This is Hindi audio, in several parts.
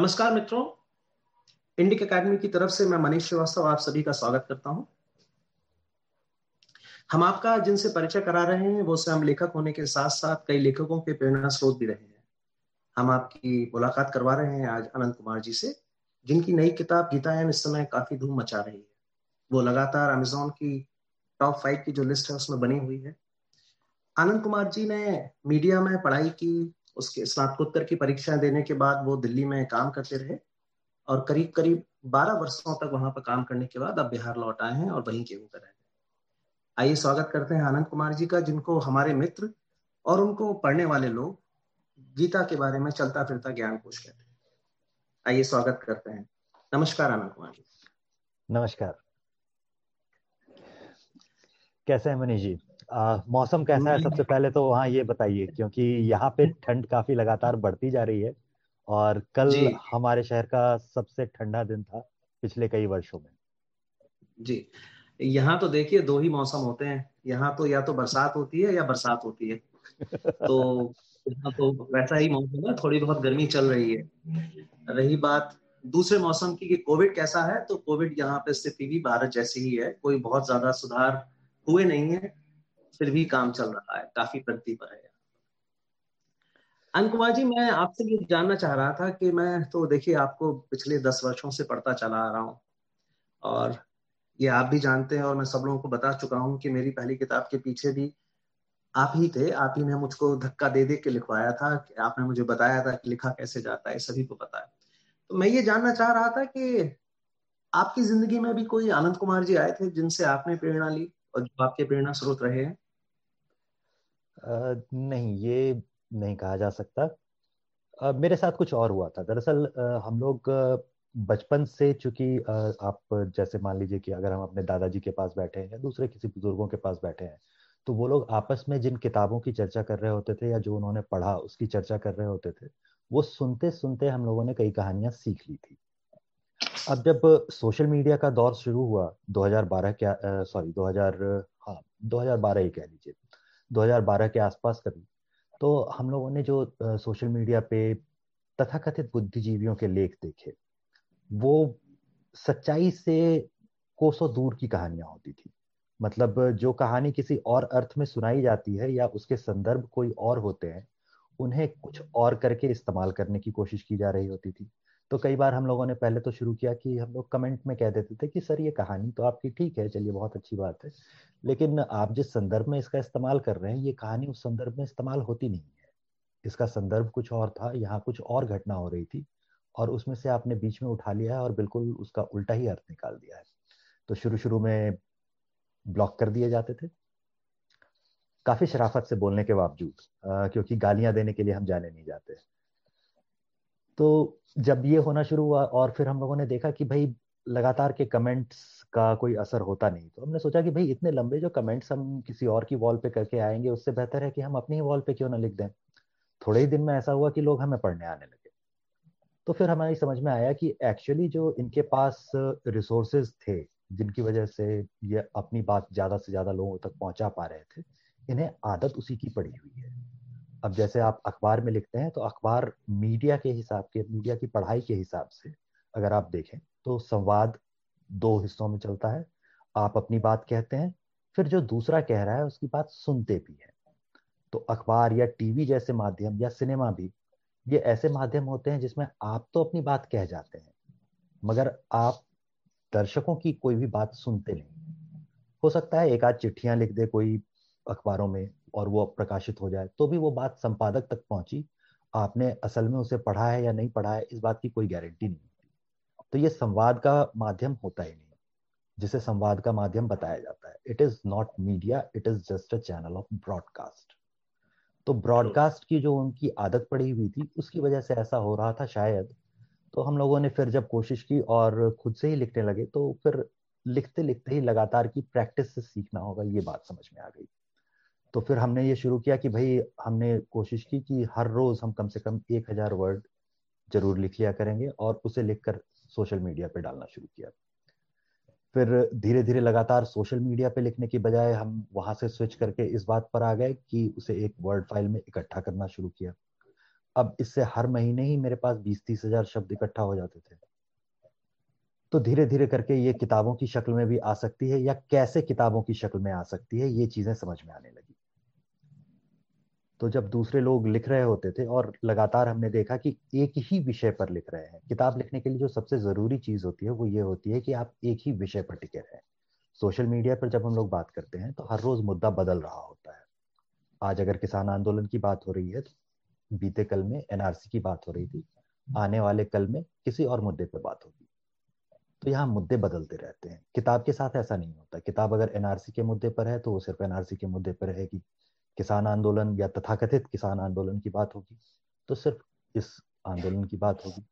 नमस्कार मित्रों। इंडिक एकेडमी की तरफ़ से मैं मनीष श्रीवास्तव आप सभी का स्वागत करता हूँ। हम आपका जिनसे परिचय करा रहे हैं, वो स्वयं लेखक होने के साथ साथ कई लेखकों के प्रेरणा स्रोत भी रहे हैं। हम आपकी मुलाकात करवा रहे हैं आज अनंत कुमार जी से, जिनकी नई किताब गीतायन इस समय काफ़ी धूम मचा रही है। वो लगातार अमेजोन की टॉप फाइव की जो लिस्ट है, उसमें बनी हुई है। आनंद कुमार जी ने मीडिया में पढ़ाई की उसके स्नातकोत्तर की परीक्षाएँ देने के बाद वो दिल्ली में काम करते रहे और करीब करीब 12 वर्षों तक वहाँ पर काम करने के बाद अब बिहार लौट आए हैं और वहीं के ऊपर रह आइए स्वागत करते हैं आनंद कुमार जी का, जिनको हमारे मित्र और उनको पढ़ने वाले लोग गीता के बारे में चलता फिरता ज्ञान कोश कहते हैं। आइए स्वागत करते हैं। नमस्कार आनंद कुमार जी। नमस्कार। कैसे हैं मनीष जी? मौसम कैसा है? सबसे पहले तो वहाँ ये बताइए क्योंकि यहाँ पे ठंड काफ़ी लगातार बढ़ती जा रही है और कल हमारे शहर का सबसे ठंडा दिन था पिछले कई वर्षों में। जी यहाँ तो देखिए दो ही मौसम होते हैं यहाँ तो या तो बरसात होती है या बरसात होती है। तो यहाँ तो वैसा ही मौसम है थोड़ी बहुत गर्मी चल रही है। रही बात दूसरे मौसम की कि कोविड कैसा है तो कोविड यहाँ पे स्थिति भी भारत जैसी ही है कोई बहुत ज़्यादा सुधार हुए नहीं है। फिर भी काम चल रहा है, काफ़ी प्रगति पर है। अनुकुमार जी, मैं आपसे ये जानना चाह रहा था कि मैं तो देखिए, आपको पिछले दस वर्षों से पढ़ता चला आ रहा हूँ और ये आप भी जानते हैं और मैं सब लोगों को बता चुका हूँ कि मेरी पहली किताब के पीछे भी आप ही थे। आप ही ने मुझको धक्का दे दे के लिखवाया था आपने मुझे बताया था कि लिखा कैसे जाता है सभी को पता है। तो मैं ये जानना चाह रहा था कि आपकी ज़िंदगी में भी कोई आनंद कुमार जी आए थे जिनसे आपने प्रेरणा ली और जो आपके प्रेरणा स्रोत रहे हैं? नहीं, ये नहीं कहा जा सकता। मेरे साथ कुछ और हुआ था। दरअसल हम लोग बचपन से चूँकि आप जैसे मान लीजिए कि अगर हम अपने दादाजी के पास बैठे हैं या दूसरे किसी बुज़ुर्गों के पास बैठे हैं तो वो लोग आपस में जिन किताबों की चर्चा कर रहे होते थे या जो उन्होंने पढ़ा, उसकी चर्चा कर रहे होते थे, वो सुनते सुनते हम लोगों ने कई कहानियाँ सीख ली थी। अब जब सोशल मीडिया का दौर शुरू हुआ 2012 के सॉरी 2000 हाँ 2012 ही कह लीजिए 2012 के आसपास कभी तो हम लोगों ने जो सोशल मीडिया पे तथाकथित बुद्धिजीवियों के लेख देखे, वो सच्चाई से कोसों दूर की कहानियाँ होती थी। मतलब जो कहानी किसी और अर्थ में सुनाई जाती है या उसके संदर्भ कोई और होते हैं, उन्हें कुछ और करके इस्तेमाल करने की कोशिश की जा रही होती थी। तो कई बार हम लोगों ने पहले तो शुरू किया कि हम लोग कमेंट में कह देते थे कि, सर, ये कहानी तो आपकी ठीक है, चलिए बहुत अच्छी बात है। लेकिन आप जिस संदर्भ में इसका इस्तेमाल कर रहे हैं, ये कहानी उस संदर्भ में इस्तेमाल होती नहीं है। इसका संदर्भ कुछ और था, यहाँ कुछ और घटना हो रही थी और उसमें से आपने बीच में उठा लिया है और बिल्कुल उसका उल्टा ही अर्थ निकाल दिया है। तो शुरू शुरू में ब्लॉक कर दिए जाते थे। काफ़ी शराफत से बोलने के बावजूद क्योंकि गालियाँ देने के लिए हम जाने नहीं जाते। तो जब ये होना शुरू हुआ और फिर हम लोगों ने देखा कि भाई, लगातार के कमेंट्स का कोई असर होता नहीं तो हमने सोचा कि भाई, इतने लंबे जो कमेंट्स हम किसी और की वॉल पे करके आएँगे, उससे बेहतर है कि हम अपनी वॉल पे क्यों ना लिख दें। थोड़े ही दिन में ऐसा हुआ कि लोग हमें पढ़ने आने लगे। तो फिर हमारी समझ में आया कि एक्चुअली जो इनके पास रिसोर्सेज थे, जिनकी वजह से ये अपनी बात ज़्यादा से ज़्यादा लोगों तक पहुँचा पा रहे थे, इन्हें आदत उसी की पड़ी हुई है। अब जैसे आप अखबार में लिखते हैं तो अखबार मीडिया के हिसाब के, मीडिया की पढ़ाई के हिसाब से अगर आप देखें तो संवाद दो हिस्सों में चलता है। आप अपनी बात कहते हैं, फिर जो दूसरा कह रहा है, उसकी बात सुनते भी हैं। तो अखबार या टीवी जैसे माध्यम या सिनेमा भी, ये ऐसे माध्यम होते हैं जिसमें आप तो अपनी बात कह जाते हैं, मगर आप दर्शकों की कोई भी बात सुनते नहीं। हो सकता है एक आध चिट्ठियाँ लिख दे कोई अखबारों में और वो प्रकाशित हो जाए तो भी वो बात संपादक तक पहुँची। आपने असल में उसे पढ़ा है या नहीं पढ़ा है, इस बात की कोई गारंटी नहीं तो ये संवाद का माध्यम होता ही नहीं, जिसे संवाद का माध्यम बताया जाता है। It is not media it is just a channel of broadcast तो ब्रॉडकास्ट की जो उनकी आदत पड़ी हुई थी, उसकी वजह से ऐसा हो रहा था शायद। तो हम लोगों ने फिर जब कोशिश की और खुद से ही लिखने लगे तो फिर लिखते लिखते ही लगातार की प्रैक्टिस से सीखना होगा, ये बात समझ में आ गई। तो फिर हमने ये शुरू किया कि भाई हमने कोशिश की कि हर रोज हम कम से कम एक हज़ार वर्ड ज़रूर लिख लिया करेंगे और उसे लिखकर सोशल मीडिया पे डालना शुरू किया। फिर धीरे धीरे लगातार सोशल मीडिया पे लिखने की बजाय हम वहाँ से स्विच करके इस बात पर आ गए कि उसे एक वर्ड फ़ाइल में इकट्ठा करना शुरू किया। अब इससे हर महीने ही मेरे पास बीस तीस हज़ार शब्द इकट्ठा हो जाते थे। तो धीरे धीरे करके ये किताबों की शक्ल में भी आ सकती है या कैसे किताबों की शक्ल में आ सकती है, ये चीज़ें समझ में आने लगी। तो जब दूसरे लोग लिख रहे होते थे और लगातार हमने देखा कि एक ही विषय पर लिख रहे हैं, किताब लिखने के लिए जो सबसे ज़रूरी चीज़ होती है वो ये होती है कि आप एक ही विषय पर टिके रहें। सोशल मीडिया पर जब हम लोग बात करते हैं तो हर रोज मुद्दा बदल रहा होता है। आज अगर किसान आंदोलन की बात हो रही है तो बीते कल में एनआरसी की बात हो रही थी, आने वाले कल में किसी और मुद्दे पर बात होगी। तो यहाँ मुद्दे बदलते रहते हैं। किताब के साथ ऐसा नहीं होता। किताब अगर एनआरसी के मुद्दे पर है तो वो सिर्फ़ एनआरसी के मुद्दे पर रहेगी किसान आंदोलन या तथाकथित किसान आंदोलन की बात होगी तो सिर्फ़ इस आंदोलन की बात होगी।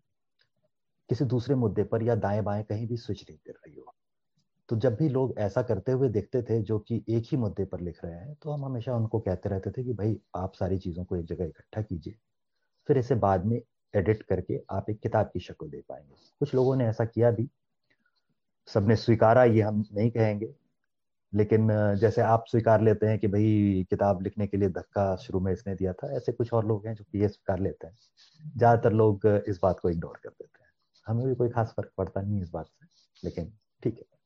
किसी दूसरे मुद्दे पर या दाएँ बाएँ कहीं भी स्विच नहीं कर रही हो। तो जब भी लोग ऐसा करते हुए देखते थे जो कि एक ही मुद्दे पर लिख रहे हैं तो हम हमेशा उनको कहते रहते थे कि भाई, आप सारी चीज़ों को एक जगह इकट्ठा कीजिए। फिर इसे बाद में एडिट करके आप एक किताब की शक्ल दे पाएँगे। कुछ लोगों ने ऐसा किया भी। सबने स्वीकारा, ये हम नहीं कहेंगे। लेकिन जैसे आप स्वीकार लेते हैं कि भाई किताब लिखने के लिए धक्का शुरू में इसने दिया था, ऐसे कुछ और लोग हैं जो कि ये स्वीकार लेते हैं। ज़्यादातर लोग इस बात को इग्नोर कर देते हैं। हमें भी कोई खास फ़र्क पड़ता नहीं इस बात से, लेकिन ठीक है।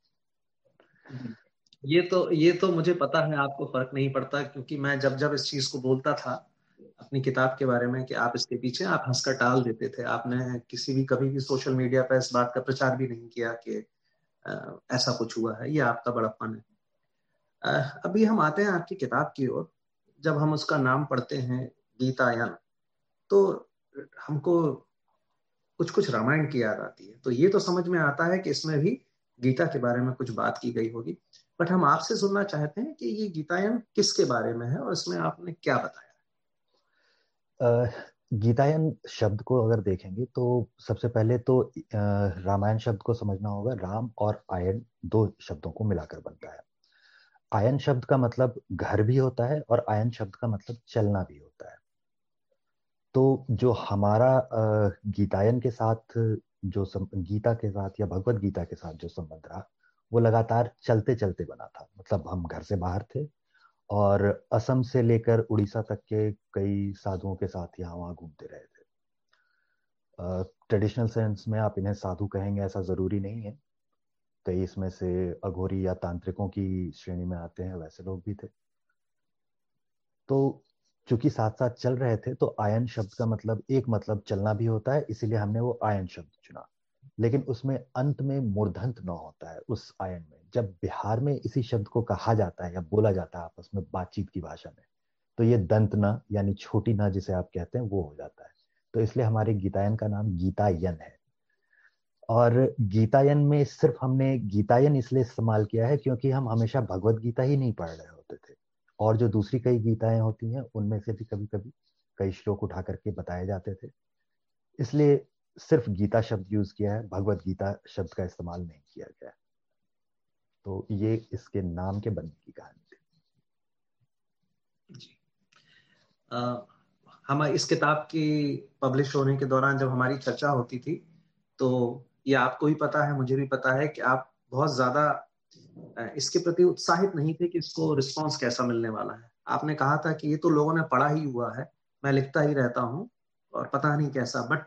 ये तो ये तो मुझे पता है, आपको फ़र्क नहीं पड़ता, क्योंकि मैं जब जब इस चीज़ को बोलता था, अपनी किताब के बारे में कि आप इसके पीछे, आप हंसकर टाल देते थे। आपने किसी भी, कभी भी सोशल मीडिया पर इस बात का प्रचार भी नहीं किया कि ऐसा कुछ हुआ है, ये आपका बड़प्पन है। अभी हम आते हैं आपकी किताब की ओर। जब हम उसका नाम पढ़ते हैं, गीतायन तो हमको कुछ कुछ रामायण की याद आती है। तो ये तो समझ में आता है कि इसमें भी गीता के बारे में कुछ बात की गई होगी। बट हम आपसे सुनना चाहते हैं कि ये गीतायन किसके बारे में है और इसमें आपने क्या बताया? गीतायन शब्द को अगर देखेंगे तो सबसे पहले तो रामायण शब्द को समझना होगा। राम और आयन दो शब्दों को मिलाकर बनता है। आयन शब्द का मतलब घर भी होता है और आयन शब्द का मतलब चलना भी होता है। तो जो हमारा गीतायन के साथ जो सम, गीता के साथ या भगवत गीता के साथ जो संबंध रहा वो लगातार चलते चलते बना था। मतलब हम घर से बाहर थे और असम से लेकर उड़ीसा तक के कई साधुओं के साथ यहाँ वहाँ घूमते रहे थे। ट्रेडिशनल सेंस में आप इन्हें साधु कहेंगे ऐसा ज़रूरी नहीं है। कई इसमें से अघोरी या तांत्रिकों की श्रेणी में आते हैं, वैसे लोग भी थे। तो चूँकि साथ साथ चल रहे थे तो आयन शब्द का मतलब एक मतलब चलना भी होता है, इसीलिए हमने वो आयन शब्द चुना। लेकिन उसमें अंत में मूर्धंत न होता है, उस आयन में। जब बिहार में इसी शब्द को कहा जाता है या बोला जाता है आपस में बातचीत की भाषा में तो ये दंत न, यानी छोटी न जिसे आप कहते हैं, वो हो जाता है। तो इसलिए हमारे गीतायन का नाम गीतायन है। और गीतायन में सिर्फ़ हमने गीतायन इसलिए इस्तेमाल किया है क्योंकि हम हमेशा भगवत गीता ही नहीं पढ़ रहे होते थे। और जो दूसरी कई गीताएँ होती हैं, उनमें से भी कभी कभी कई श्लोक उठा करके बताए जाते थे। इसलिए सिर्फ़ गीता शब्द यूज़ किया है, भगवत गीता शब्द का इस्तेमाल नहीं किया गया तो ये इसके नाम के बनने की कहानी थी। हम इस किताब की पब्लिश होने के दौरान जब हमारी चर्चा होती थी तो ये आपको भी पता है, मुझे भी पता है कि आप बहुत ज़्यादा इसके प्रति उत्साहित नहीं थे कि इसको रिस्पॉन्स कैसा मिलने वाला है। आपने कहा था कि ये तो लोगों ने पढ़ा ही हुआ है, मैं लिखता ही रहता हूँ और पता नहीं कैसा बट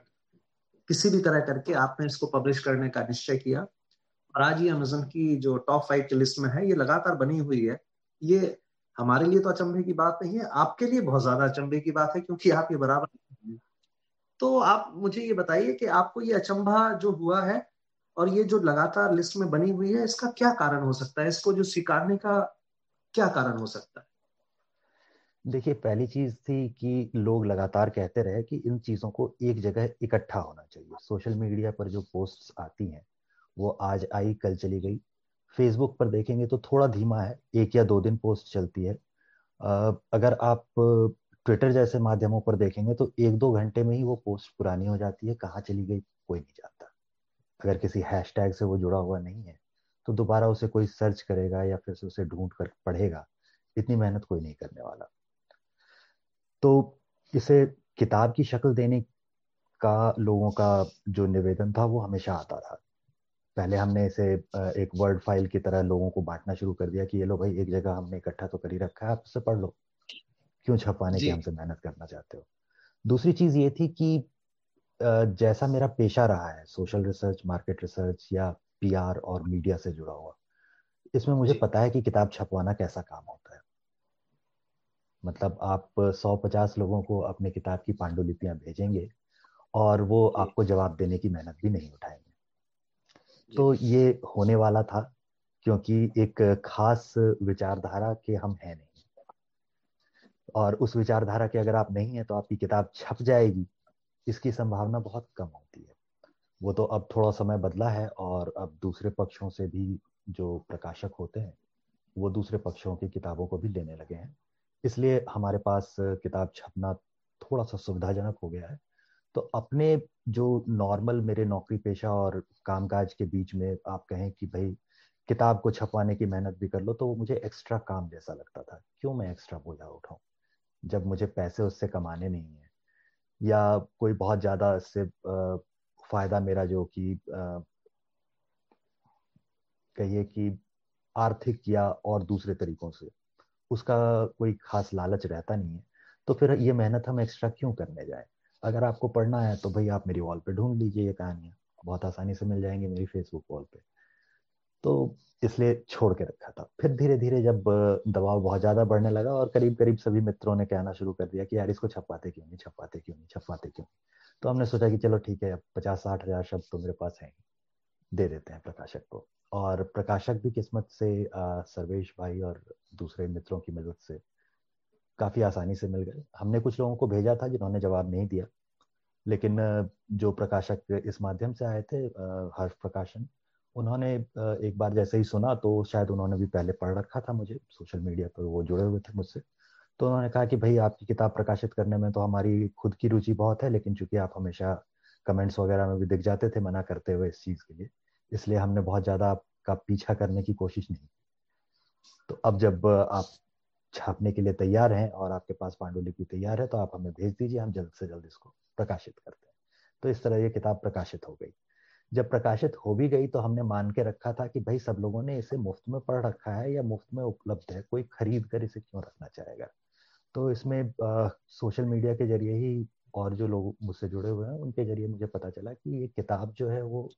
किसी भी तरह करके आपने इसको पब्लिश करने का निश्चय किया। और आज ये अमेजन की जो टॉप फाइव की लिस्ट में है, ये लगातार बनी हुई है। ये हमारे लिए तो अचंभे की बात नहीं है, आपके लिए बहुत ज़्यादा अचंभे की बात है, क्योंकि आप ये बराबर तो आप मुझे ये बताइए कि आपको ये अचंभा जो हुआ है और ये जो लगातार लिस्ट में बनी हुई है, इसका क्या कारण हो सकता है? इसको जो स्वीकारने का क्या कारण हो सकता है? देखिए, पहली चीज़ थी कि लोग लगातार कहते रहे कि इन चीज़ों को एक जगह इकट्ठा होना चाहिए। सोशल मीडिया पर जो पोस्ट्स आती हैं, वो आज आई, कल चली गई। फेसबुक पर देखेंगे तो थोड़ा धीमा है, एक या दो दिन पोस्ट चलती है। अगर आप ट्विटर जैसे माध्यमों पर देखेंगे तो एक दो घंटे में ही वो पोस्ट पुरानी हो जाती है, कहाँ चली गई, कोई नहीं जानता। अगर किसी हैशटैग से वो जुड़ा हुआ नहीं है तो दोबारा उसे कोई सर्च करेगा या फिर उसे ढूंढ कर पढ़ेगा, इतनी मेहनत कोई नहीं करने वाला। तो इसे किताब की शक्ल देने का, लोगों का जो निवेदन था, वो हमेशा आता रहा। पहले हमने इसे एक वर्ड फ़ाइल की तरह लोगों को बांटना शुरू कर दिया कि, ये लो भाई, एक जगह हमने इकट्ठा तो कर ही रखा है, आप उसे पढ़ लो। क्यों छपाने की हमसे मेहनत करना चाहते हो? दूसरी चीज़ ये थी कि जैसा मेरा पेशा रहा है सोशल रिसर्च मार्केट रिसर्च या पीआर और मीडिया से जुड़ा हुआ इसमें मुझे पता है कि किताब छपवाना कैसा काम होता है। मतलब आप 150 लोगों को अपने किताब की पांडुलिपियाँ भेजेंगे और वो आपको जवाब देने की मेहनत भी नहीं उठाएँगे। तो ये होने वाला था क्योंकि एक खास विचारधारा के हम हैं नहीं। और उस विचारधारा के अगर आप नहीं है तो आपकी किताब छप जाएगी। इसकी संभावना बहुत कम होती है। वो तो अब थोड़ा समय बदला है और अब दूसरे पक्षों से भी जो प्रकाशक होते हैं, वो दूसरे पक्षों की किताबों को भी लेने लगे हैं। इसलिए हमारे पास किताब छपना थोड़ा सा सुविधाजनक हो गया है। तो अपने जो नॉर्मल मेरे नौकरी पेशा और कामकाज के बीच में आप कहें कि भाई, किताब को छपवाने की मेहनत भी कर लो तो वो मुझे एक्स्ट्रा काम जैसा लगता था। क्यों मैं एक्स्ट्रा बोझा उठाऊं? जब मुझे पैसे उससे कमाने नहीं है, या कोई बहुत ज़्यादा इससे फ़ायदा मेरा जो कि कहिए कि आर्थिक या और दूसरे तरीकों से, उसका कोई खास लालच रहता नहीं है तो फिर ये मेहनत हम एक्स्ट्रा क्यों करने जाए? अगर आपको पढ़ना है तो भाई आप मेरी वॉल पे ढूंढ लीजिए ये कहानियाँ, बहुत आसानी से मिल जाएँगी मेरी फेसबुक वॉल पे। तो इसलिए छोड़ के रखा था। फिर धीरे धीरे जब दबाव बहुत ज़्यादा बढ़ने लगा और करीब करीब सभी मित्रों ने कहना शुरू कर दिया कि यार इसको छपाते क्यों नहीं छपाते क्यों नहीं छपाते क्यों नहीं? तो हमने सोचा कि चलो ठीक है, अब पचास साठ हज़ार शब्द तो मेरे पास हैं दे देते हैं प्रकाशक को। और प्रकाशक भी किस्मत से सर्वेश भाई और दूसरे मित्रों की मदद से काफ़ी आसानी से मिल गए। हमने कुछ लोगों को भेजा था जिन्होंने जवाब नहीं दिया। लेकिन जो प्रकाशक इस माध्यम से आए थे हर्ष प्रकाशन उन्होंने एक बार जैसे ही सुना तो शायद उन्होंने भी पहले पढ़ रखा था मुझे सोशल मीडिया पर, वो जुड़े हुए थे मुझसे। तो उन्होंने कहा कि भाई आपकी किताब प्रकाशित करने में तो हमारी खुद की रुचि बहुत है, लेकिन चूँकि आप हमेशा कमेंट्स वगैरह में भी दिख जाते थे मना करते हुए इस चीज़ के लिए, इसलिए हमने बहुत ज़्यादा आपका पीछा करने की कोशिश नहीं तो अब जब आप छापने के लिए तैयार हैं और आपके पास पांडुलिपि तैयार है तो आप हमें भेज दीजिए, हम जल्द से जल्द इसको प्रकाशित करते हैं। तो इस तरह ये किताब प्रकाशित हो गई। जब प्रकाशित हो भी गई तो हमने मान के रखा था कि भाई सब लोगों ने इसे मुफ़्त में पढ़ रखा है या मुफ़्त में उपलब्ध है कोई खरीद कर इसे क्यों रखना चाहेगा? तो इसमें आ, सोशल मीडिया के ज़रिए ही और जो लोग मुझसे जुड़े हुए हैं उनके ज़रिए मुझे पता चला कि ये किताब जो है वो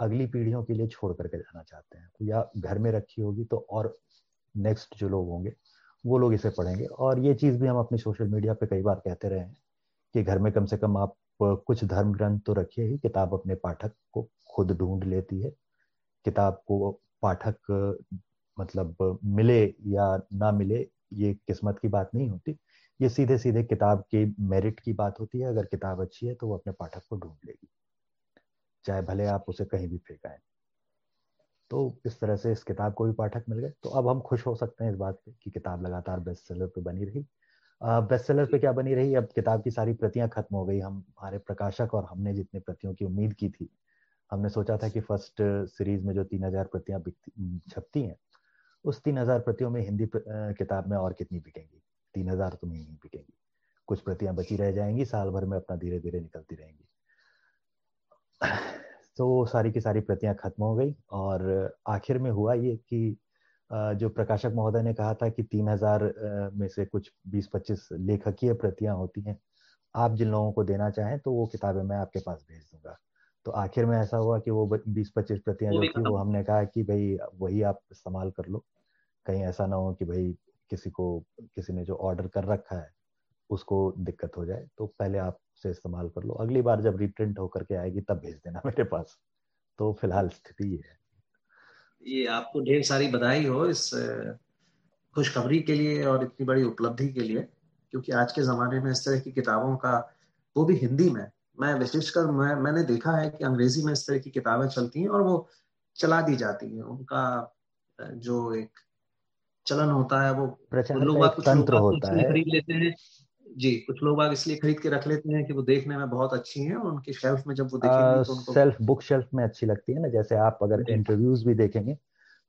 अगली पीढ़ियों के लिए छोड़ करके जाना चाहते हैं। या घर में रखी होगी तो और नेक्स्ट जो लोग होंगे वो लोग इसे पढ़ेंगे। और ये चीज़ भी हम अपनी सोशल मीडिया पे कई बार कहते रहे हैं कि घर में कम से कम आप कुछ धर्म ग्रंथ तो रखिए ही, किताब अपने पाठक को खुद ढूंढ लेती है। किताब को पाठक मतलब मिले या ना मिले, ये किस्मत की बात नहीं होती। ये सीधे सीधे किताब की मेरिट की बात होती है। अगर किताब अच्छी है तो वो अपने पाठक को ढूंढ लेगी। चाहे भले आप उसे कहीं भी फेंकाएँ। तो इस तरह से इस किताब को भी पाठक मिल गए। तो अब हम खुश हो सकते हैं इस बात पे कि किताब लगातार बेस्ट सेलर पे बनी रही। बेस्ट सेलर पे क्या बनी रही? अब किताब की सारी प्रतियाँ खत्म हो गई। हम हमारे प्रकाशक और हमने जितने प्रतियों की उम्मीद की थी हमने सोचा था कि फ़र्स्ट सीरीज़ में जो तीन हज़ार प्रतियाँ छपती हैं उस तीन हज़ार प्रतियों में हिंदी किताब में और कितनी बिकेंगी? तीन हज़ार तो नहीं बिकेंगी। कुछ प्रतियाँ बची रह जाएँगी साल भर में अपना धीरे धीरे निकलती रहेंगी। तो सारी की सारी प्रतियाँ खत्म हो गई और आखिर में हुआ ये कि जो प्रकाशक महोदय ने कहा था कि तीन हज़ार में से कुछ बीस पच्चीस लेखकीय प्रतियाँ होती हैं आप जिन लोगों को देना चाहें तो वो किताबें मैं आपके पास भेज दूँगा। तो आखिर में ऐसा हुआ कि वो बीस पच्चीस प्रतियाँ जो थी वो हमने कहा कि भाई वही आप इस्तेमाल कर लो। कहीं ऐसा ना हो कि भाई किसी को किसी ने जो ऑर्डर कर रखा है उसको दिक्कत हो जाए तो पहले आप से इस्तेमाल कर लो। अगली बार जब रिप्रिंट होकर के आएगी तब भेज देना मेरे पास। तो फ़िलहाल स्थिति ये है। ये आपको ढेर सारी बधाई हो इस खुशखबरी के लिए और इतनी बड़ी उपलब्धि के लिए क्योंकि आज के ज़माने में इस तरह की किताबों का वो भी हिंदी में। मैं विशेषकर मैं मैंने देखा है कि अंग्रेज़ी में इस तरह की किताबें चलती हैं और वो चला दी जाती हैं। उनका जो एक चलन होता है वो लोग कुछ होता है। खरीद लेते हैं। जी कुछ लोग बाग इसलिए खरीद के रख लेते हैं कि वो देखने में बहुत अच्छी हैं और उनकी शेल्फ में जब वो देखेंगे तो उनको सेल्फ बुक शेल्फ में अच्छी लगती है ना जैसे आप अगर इंटरव्यूज़ भी देखेंगे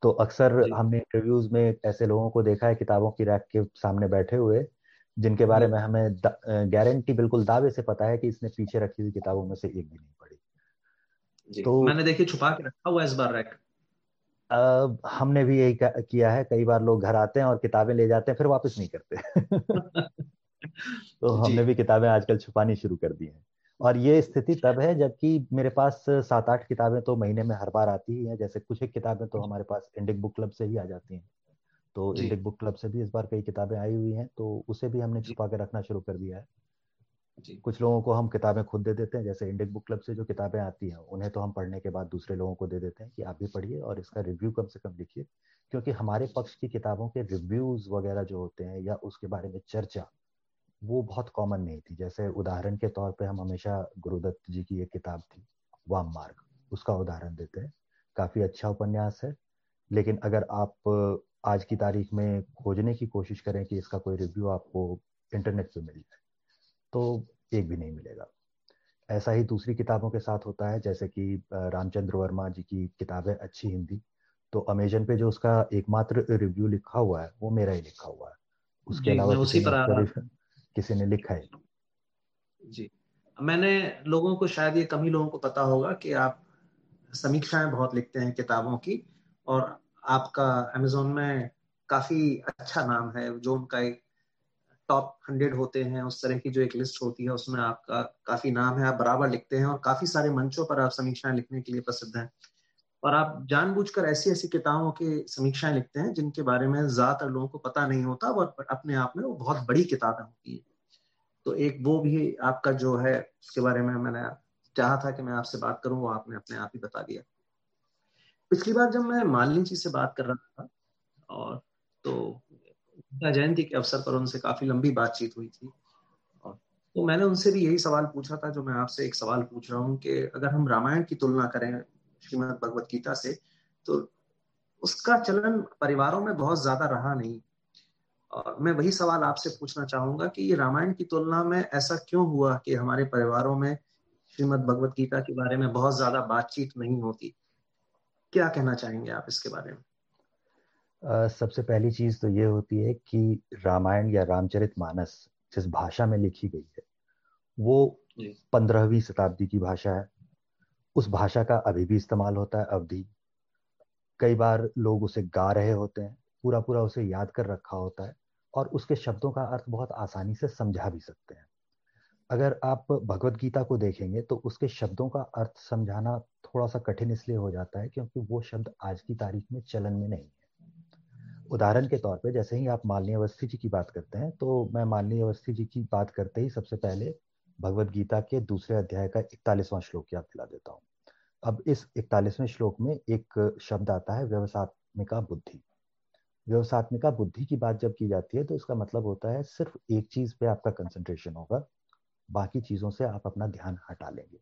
तो अक्सर हमने इंटरव्यूज़ में ऐसे लोगों को देखा है किताबों की रैक के सामने बैठे हुए जिनके बारे में हमें गारंटी बिल्कुल दावे से पता है कि इसने पीछे रखी हुई किताबों में से एक भी नहीं पढ़ी। तो मैंने देखिए छुपा के रखा हुआ इस बार रैक। आ, हमने भी यही किया है कई बार लोग घर आते हैं और किताबें ले जाते हैं फिर वापस नहीं करते। तो हमने भी किताबें आजकल छुपानी शुरू कर दी हैं। और ये स्थिति तब है जबकि मेरे पास सात आठ किताबें तो महीने में हर बार आती ही हैं जैसे कुछ एक किताबें तो हमारे पास इंडिक बुक क्लब से ही आ जाती हैं। तो इंडिक बुक क्लब से भी इस बार कई किताबें आई हुई हैं तो उसे भी हमने छुपा के रखना शुरू कर दिया है। कुछ लोगों को हम किताबें खुद दे देते हैं जैसे इंडिक बुक क्लब से जो किताबें आती हैं उन्हें तो हम पढ़ने के बाद दूसरे लोगों को दे देते हैं कि आप भी पढ़िए और इसका रिव्यू कम से कम लिखिए। क्योंकि हमारे पक्ष की किताबों के रिव्यूज़ वगैरह जो होते हैं या उसके बारे में चर्चा वो बहुत कॉमन नहीं थी। जैसे उदाहरण के तौर पे हम हमेशा गुरुदत्त जी की एक किताब थी वाम मार्ग। उसका उदाहरण देते हैं। काफ़ी अच्छा उपन्यास है लेकिन अगर आप आज की तारीख में खोजने की कोशिश करें कि इसका कोई रिव्यू आपको इंटरनेट पे मिल जाए तो एक भी नहीं मिलेगा। ऐसा ही दूसरी किताबों के साथ होता है जैसे कि रामचंद्र वर्मा जी की किताब है अच्छी हिंदी। तो अमेजन पे जो उसका एकमात्र रिव्यू लिखा हुआ है वो मेरा ही लिखा हुआ है। उसके अलावा किसी, किसी ने लिखा है। जी। मैंने लोगों को, शायद ये कम लोगों को पता होगा कि आप समीक्षाएँ बहुत लिखते हैं किताबों की और आपका अमेजोन में काफ़ी अच्छा नाम है, जो उनका एक टॉप हंड्रेड होते हैं, उस तरह की जो एक लिस्ट होती है, उसमें आपका काफ़ी नाम है। आप बराबर लिखते हैं और काफ़ी सारे मंचों पर आप समीक्षाएँ लिखने के लिए प्रसिद्ध हैं। और आप जानबूझकर ऐसी ऐसी किताबों की समीक्षाएँ लिखते हैं, जिनके बारे में ज़्यादातर लोगों को पता नहीं होता, और अपने आप में वो बहुत बड़ी किताबें होती है। तो एक वो भी आपका जो है, उसके बारे में मैंने चाहा था कि मैं आपसे बात करूँ, वो आपने अपने आप ही बता दिया। पिछली बार जब मैं मालिनी जी से बात कर रहा था, और तो जयंती के अवसर पर उनसे काफ़ी लंबी बातचीत हुई थी, और तो मैंने उनसे भी यही सवाल पूछा था, जो मैं आपसे एक सवाल पूछ रहा हूँ कि अगर हम रामायण की तुलना करें श्रीमद भगवत गीता से तो उसका चलन परिवारों में बहुत ज़्यादा रहा नहीं। और मैं वही सवाल आपसे पूछना चाहूँगा कि ये रामायण की तुलना में ऐसा क्यों हुआ कि हमारे परिवारों में श्रीमद भगवत गीता के बारे में बहुत ज़्यादा बातचीत नहीं होती? क्या कहना चाहेंगे आप इसके बारे में? Uh, सबसे पहली चीज़ तो ये होती है कि रामायण या रामचरित मानस जिस भाषा में लिखी गई है वो पंद्रहवीं शताब्दी की भाषा है। उस भाषा का अभी भी इस्तेमाल होता है, अवधि। कई बार लोग उसे गा रहे होते हैं पूरा पूरा उसे याद कर रखा होता है और उसके शब्दों का अर्थ बहुत आसानी से समझा भी सकते हैं। अगर आप भगवत गीता को देखेंगे तो उसके शब्दों का अर्थ समझाना थोड़ा सा कठिन इसलिए हो जाता है क्योंकि वो शब्द आज की तारीख में चलन में नहीं है। उदाहरण के तौर पे जैसे ही आप मालनी अवस्थी जी की बात करते हैं तो मैं मालनी अवस्थी जी की बात करते ही सबसे पहले भगवत गीता के दूसरे अध्याय का इकतालीसवां श्लोक याद दिला देता हूँ। अब इस इकतालीसवें श्लोक में एक शब्द आता है व्यवसात्मिका बुद्धि। व्यवसात्मिका बुद्धि की बात जब की जाती है तो इसका मतलब होता है सिर्फ़ एक चीज़ पे आपका कंसंट्रेशन होगा बाकी चीज़ों से आप अपना ध्यान हटा लेंगे।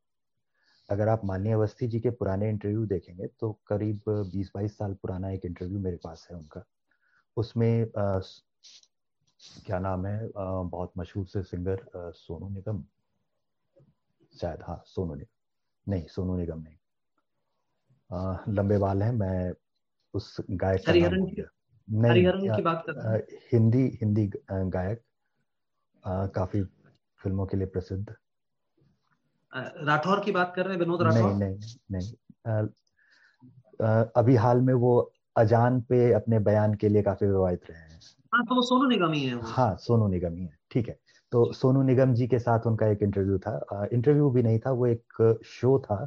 अगर आप मान्य अवस्थी जी के पुराने इंटरव्यू देखेंगे तो करीब 20-22 साल पुराना एक इंटरव्यू मेरे पास है उनका। उसमें आ, क्या नाम है आ, बहुत मशहूर से सिंगर सोनू निगम। शायद हाँ सोनू निगम। नहीं सोनू निगम नहीं। आ, लंबे बाल हैं मैं उस गायक का नाम नहीं की बात कर हिंदी हिंदी गायक काफ़ी फ़िल्मों के लिए प्रसिद्ध। राठौर की बात कर रहे हैं विनोद राठौर? नहीं नहीं नहीं। आ, आ, अभी हाल में वो अजान पे अपने बयान के लिए काफ़ी विवादित रहे हैं। हाँ तो वो सोनू निगम ही है हाँ सोनू निगम ही है ठीक है। तो सोनू निगम जी के साथ उनका एक इंटरव्यू था। इंटरव्यू भी नहीं था वो एक शो था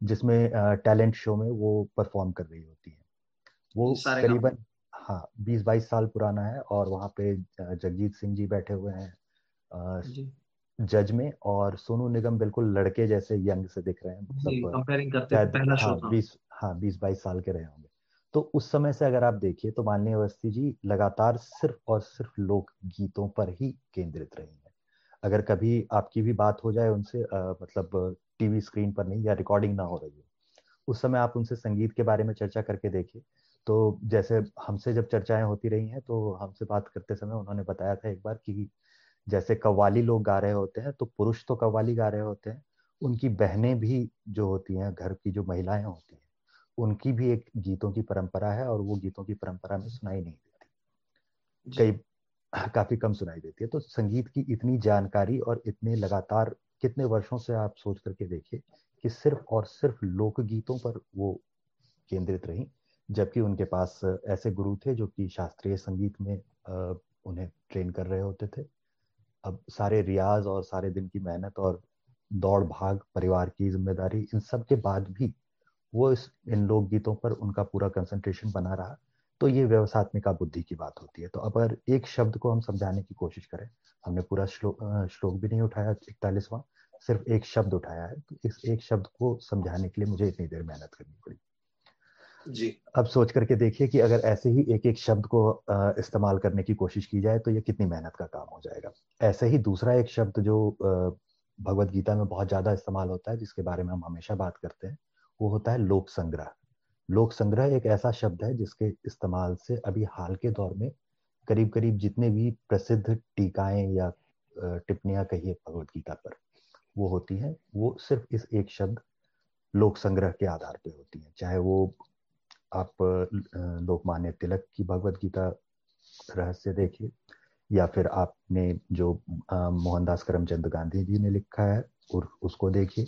जिसमें टैलेंट शो में वो परफॉर्म कर रही होती है। वो करीबन हाँ बीस बाईस साल पुराना है और वहाँ पे जगजीत सिंह जी बैठे हुए हैं जज में और सोनू निगम बिल्कुल लड़के जैसे यंग से दिख रहे हैं मतलब हाँ बीस हाँ बीस बाईस साल के रहे होंगे। तो उस समय से अगर आप देखिए तो माननीय अवस्थी जी लगातार सिर्फ़ और सिर्फ़ लोक गीतों पर ही केंद्रित रही हैं। अगर कभी आपकी भी बात हो जाए उनसे आ, मतलब टीवी स्क्रीन पर नहीं या रिकॉर्डिंग ना हो रही हो उस समय आप उनसे संगीत के बारे में चर्चा करके देखिए। तो जैसे हमसे जब चर्चाएँ होती रही हैं तो हमसे बात करते समय उन्होंने बताया था एक बार कि जैसे कव्वाली लोग गा रहे होते हैं तो पुरुष तो कव्वाली गा रहे होते हैं उनकी बहनें भी जो होती हैं घर की जो महिलाएँ होती हैं उनकी भी एक गीतों की परंपरा है और वो गीतों की परंपरा में सुनाई नहीं देती। कई काफ़ी कम सुनाई देती है। तो संगीत की इतनी जानकारी और इतने लगातार कितने वर्षों से आप सोच करके देखिए कि सिर्फ़ और सिर्फ़ लोक गीतों पर वो केंद्रित रही जबकि उनके पास ऐसे गुरु थे जो कि शास्त्रीय संगीत में उन्हें ट्रेन कर रहे होते थे। अब सारे रियाज और सारे दिन की मेहनत और दौड़ भाग परिवार की ज़िम्मेदारी इन सब के बाद भी वो इस इन लोकगीतों पर उनका पूरा कंसंट्रेशन बना रहा। तो ये व्यवसात्मिका बुद्धि की बात होती है। तो अगर एक शब्द को हम समझाने की कोशिश करें हमने पूरा श्लोक श्लोक भी नहीं उठाया इकतालीसवां सिर्फ़ एक शब्द उठाया है। तो इस एक शब्द को समझाने के लिए मुझे इतनी देर मेहनत करनी पड़ी। जी। अब सोच करके देखिए कि अगर ऐसे ही एक एक शब्द को इस्तेमाल करने की कोशिश की जाए तो ये कितनी मेहनत का काम हो जाएगा। ऐसे ही दूसरा एक शब्द जो भगवत गीता में बहुत ज़्यादा इस्तेमाल होता है जिसके बारे में हम हमेशा बात करते हैं वो होता है लोक संग्रह। लोक संग्रह एक ऐसा शब्द है जिसके इस्तेमाल से अभी हाल के दौर में करीब करीब जितने भी प्रसिद्ध टीकाएँ या टिप्पणियाँ कहिए भगवत गीता पर, वो होती हैं, वो सिर्फ़ इस एक शब्द लोक संग्रह के आधार पे होती हैं। चाहे वो आप लोकमान्य तिलक की भगवत गीता रहस्य देखिए, या फिर आपने जो मोहनदास करमचंद गांधी जी ने लिखा है और उसको देखिए।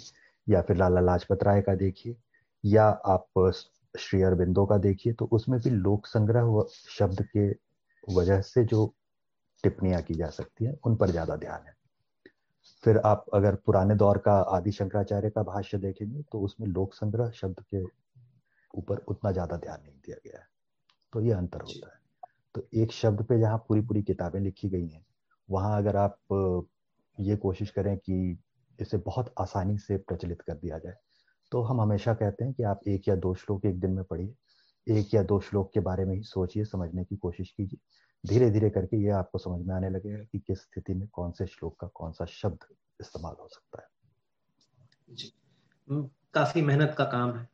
या फिर लाला लाजपत राय का देखिए या आप श्री अरबिंदो का देखिए तो उसमें भी लोक संग्रह शब्द के वजह से जो टिप्पणियाँ की जा सकती है उन पर ज़्यादा ध्यान है। फिर आप अगर पुराने दौर का आदि शंकराचार्य का भाष्य देखेंगे तो उसमें लोक संग्रह शब्द के ऊपर उतना ज़्यादा ध्यान नहीं दिया गया है। तो ये अंतर होता है। तो एक शब्द पे जहाँ पूरी पूरी किताबें लिखी गई हैं वहाँ अगर आप ये कोशिश करें कि इसे बहुत आसानी से प्रचलित कर दिया जाए। तो हम हमेशा कहते हैं कि आप एक या दो श्लोक एक दिन में पढ़िए एक या दो श्लोक के बारे में ही सोचिए समझने की कोशिश कीजिए। धीरे धीरे करके ये आपको समझ में आने लगेगा कि किस स्थिति में कौन से श्लोक का कौन सा शब्द इस्तेमाल हो सकता है। जी। काफ़ी मेहनत का काम है।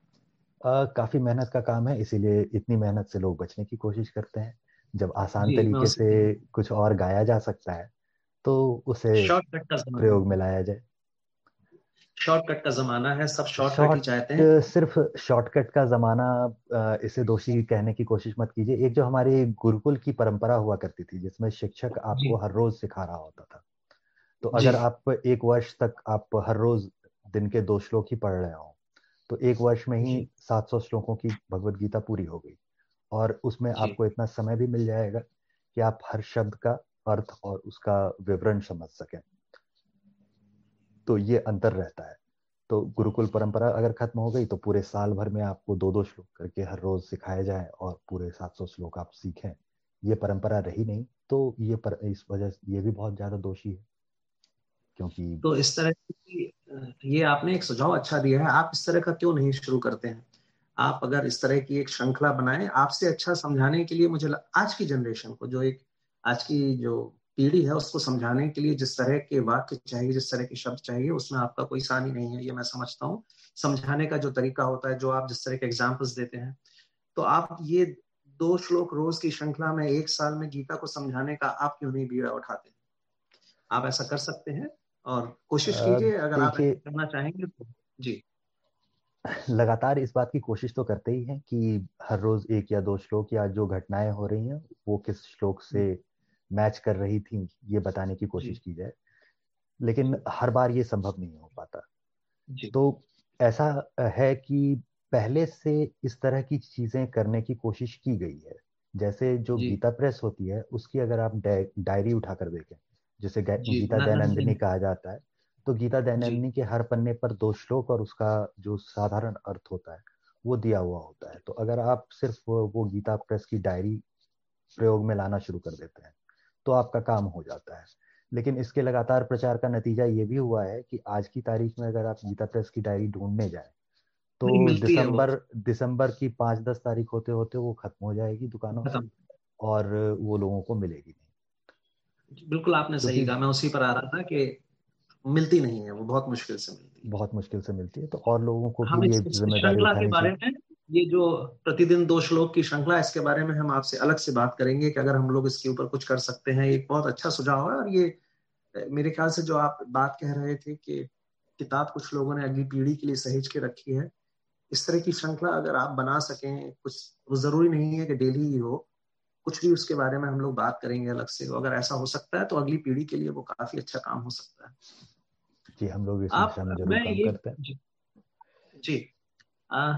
आ, काफ़ी मेहनत का काम है इसीलिए इतनी मेहनत से लोग बचने की कोशिश करते हैं। जब आसान तरीके से कुछ और गाया जा सकता है तो उसे प्रयोग में लाया जाए। शॉर्टकट का जमाना है सब शॉर्टकट ही चाहते हैं। सिर्फ़ शॉर्टकट का जमाना इसे दोषी कहने की कोशिश मत कीजिए। एक जो हमारी गुरुकुल की परंपरा हुआ करती थी जिसमें शिक्षक आपको हर रोज सिखा रहा होता था। तो अगर आप एक वर्ष तक आप हर रोज दिन के दो श्लोक ही पढ़ रहे हो तो एक वर्ष में ही 700 श्लोकों की भगवत गीता पूरी हो गई। और उसमें आपको इतना समय भी मिल जाएगा कि आप हर शब्द का अर्थ और उसका विवरण समझ सकें। तो ये अंतर रहता है। तो गुरुकुल परंपरा अगर खत्म हो गई तो पूरे साल भर में आपको दो दो श्लोक करके हर रोज सिखाए जाए और पूरे 700 श्लोक आप सीखें। ये परंपरा रही नहीं तो ये पर, इस वजह से ये भी बहुत ज़्यादा दोषी है। क्योंकि तो इस तरह की ये आपने एक सुझाव अच्छा दिया है। आप इस तरह का क्यों नहीं शुरू करते हैं? आप अगर इस तरह की एक श्रृंखला बनाए, आपसे अच्छा समझाने के लिए मुझे आज की जनरेशन को जो एक, आज की जो पीढ़ी है उसको समझाने के लिए जिस तरह के वाक्य चाहिए जिस तरह के शब्द चाहिए उसमें आपका कोई सानी नहीं है ये मैं समझता हूँ। समझाने का जो तरीका होता है जो आप जिस तरह के एग्जाम्पल्स देते हैं तो आप ये दो श्लोक रोज की श्रृंखला में एक साल में गीता को समझाने का आप क्यों नहीं बीड़ा उठाते आप ऐसा कर सकते हैं और कोशिश कीजिए अगर आप करना चाहेंगे तो। जी। लगातार इस बात की कोशिश तो करते ही हैं कि हर रोज एक या दो श्लोक या जो घटनाएँ हो रही हैं वो किस श्लोक से मैच कर रही थी ये बताने की कोशिश की जाए। लेकिन हर बार ये संभव नहीं हो पाता। तो ऐसा है कि पहले से इस तरह की चीज़ें करने की कोशिश की गई है। जैसे जो गीता प्रेस होती है उसकी अगर आप डायरी उठाकर देखें जिसे गीता दैनंदिनी कहा जाता है तो गीता दैनंदिनी के हर पन्ने पर दो श्लोक और उसका जो साधारण अर्थ होता है वो दिया हुआ होता है। तो अगर आप सिर्फ़ वो गीता प्रेस की डायरी प्रयोग में लाना शुरू कर देते हैं तो आपका काम हो जाता है। लेकिन इसके लगातार प्रचार का नतीजा ये भी हुआ है कि आज की तारीख में अगर आप गीता प्रेस की डायरी ढूँढने जाए तो दिसंबर दिसंबर की पाँच दस तारीख होते होते वो खत्म हो जाएगी दुकानों से और वो लोगों को मिलेगी नहीं। बिल्कुल आपने सही कहा। मैं उसी पर आ रहा था कि मिलती नहीं है वो बहुत मुश्किल से मिलती है। बहुत मुश्किल से मिलती है तो और लोगों को भी ये ज़िम्मेदारी बारे में ये जो प्रतिदिन दो श्लोक की श्रृंखला इसके बारे में हम आपसे अलग से बात करेंगे कि अगर हम लोग इसके ऊपर कुछ कर सकते हैं एक बहुत अच्छा सुझाव है। और ये मेरे ख्याल से जो आप बात कह रहे थे कि किताब कुछ लोगों ने अगली पीढ़ी के लिए सहेज के रखी है इस तरह की श्रृंखला अगर आप बना सकें कुछ वो ज़रूरी नहीं है कि डेली ही हो कुछ भी उसके बारे में हम लोग बात करेंगे अलग से। अगर ऐसा हो सकता है तो अगली पीढ़ी के लिए वो काफ़ी अच्छा काम हो सकता है। जी हम लोग इस दिशा में ज़रूर काम करते हैं। जी, जी। आ,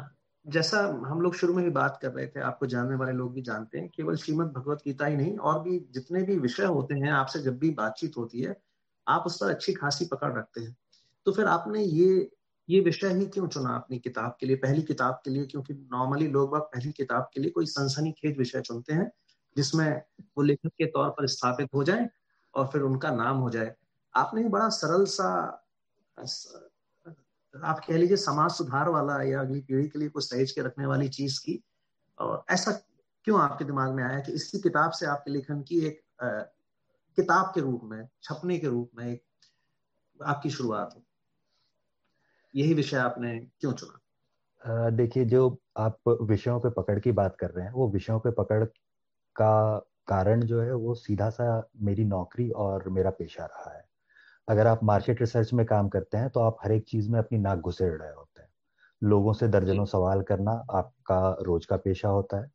जैसा हम लोग शुरू में भी बात कर रहे थे, आपको जानने वाले लोग भी जानते हैं, केवल श्रीमद भगवत गीता ही नहीं, और भी जितने भी विषय होते हैं, आपसे जब भी बातचीत होती है, आप उस पर अच्छी खासी पकड़ रखते हैं। तो फिर आपने ये ये विषय ही क्यों चुना अपनी किताब के लिए, पहली किताब के लिए? क्योंकि नॉर्मली लोग बाग पहली किताब के लिए कोई सनसनी खेज विषय चुनते हैं, जिसमें वो लेखक के तौर पर स्थापित हो जाए और फिर उनका नाम हो जाए। आपने बड़ा सरल सा आप कह लीजिए समाज सुधार वाला या अगली पीढ़ी के लिए कुछ सहेज के रखने वाली चीज़ की, और ऐसा क्यों आपके दिमाग में आया कि इसी किताब से आपके लेखन की एक किताब के रूप में, छपने के रूप में एक आपकी शुरुआत हो? यही विषय आपने क्यों चुना? देखिए, जो आप विषयों पे पकड़ की बात कर रहे हैं, वो विषयों पे पकड़ का कारण जो है, वो सीधा सा मेरी नौकरी और मेरा पेशा रहा है। अगर आप मार्केट रिसर्च में काम करते हैं तो आप हर एक चीज़ में अपनी नाक घुसेड़ रहे होते हैं। लोगों से दर्जनों सवाल करना आपका रोज का पेशा होता है।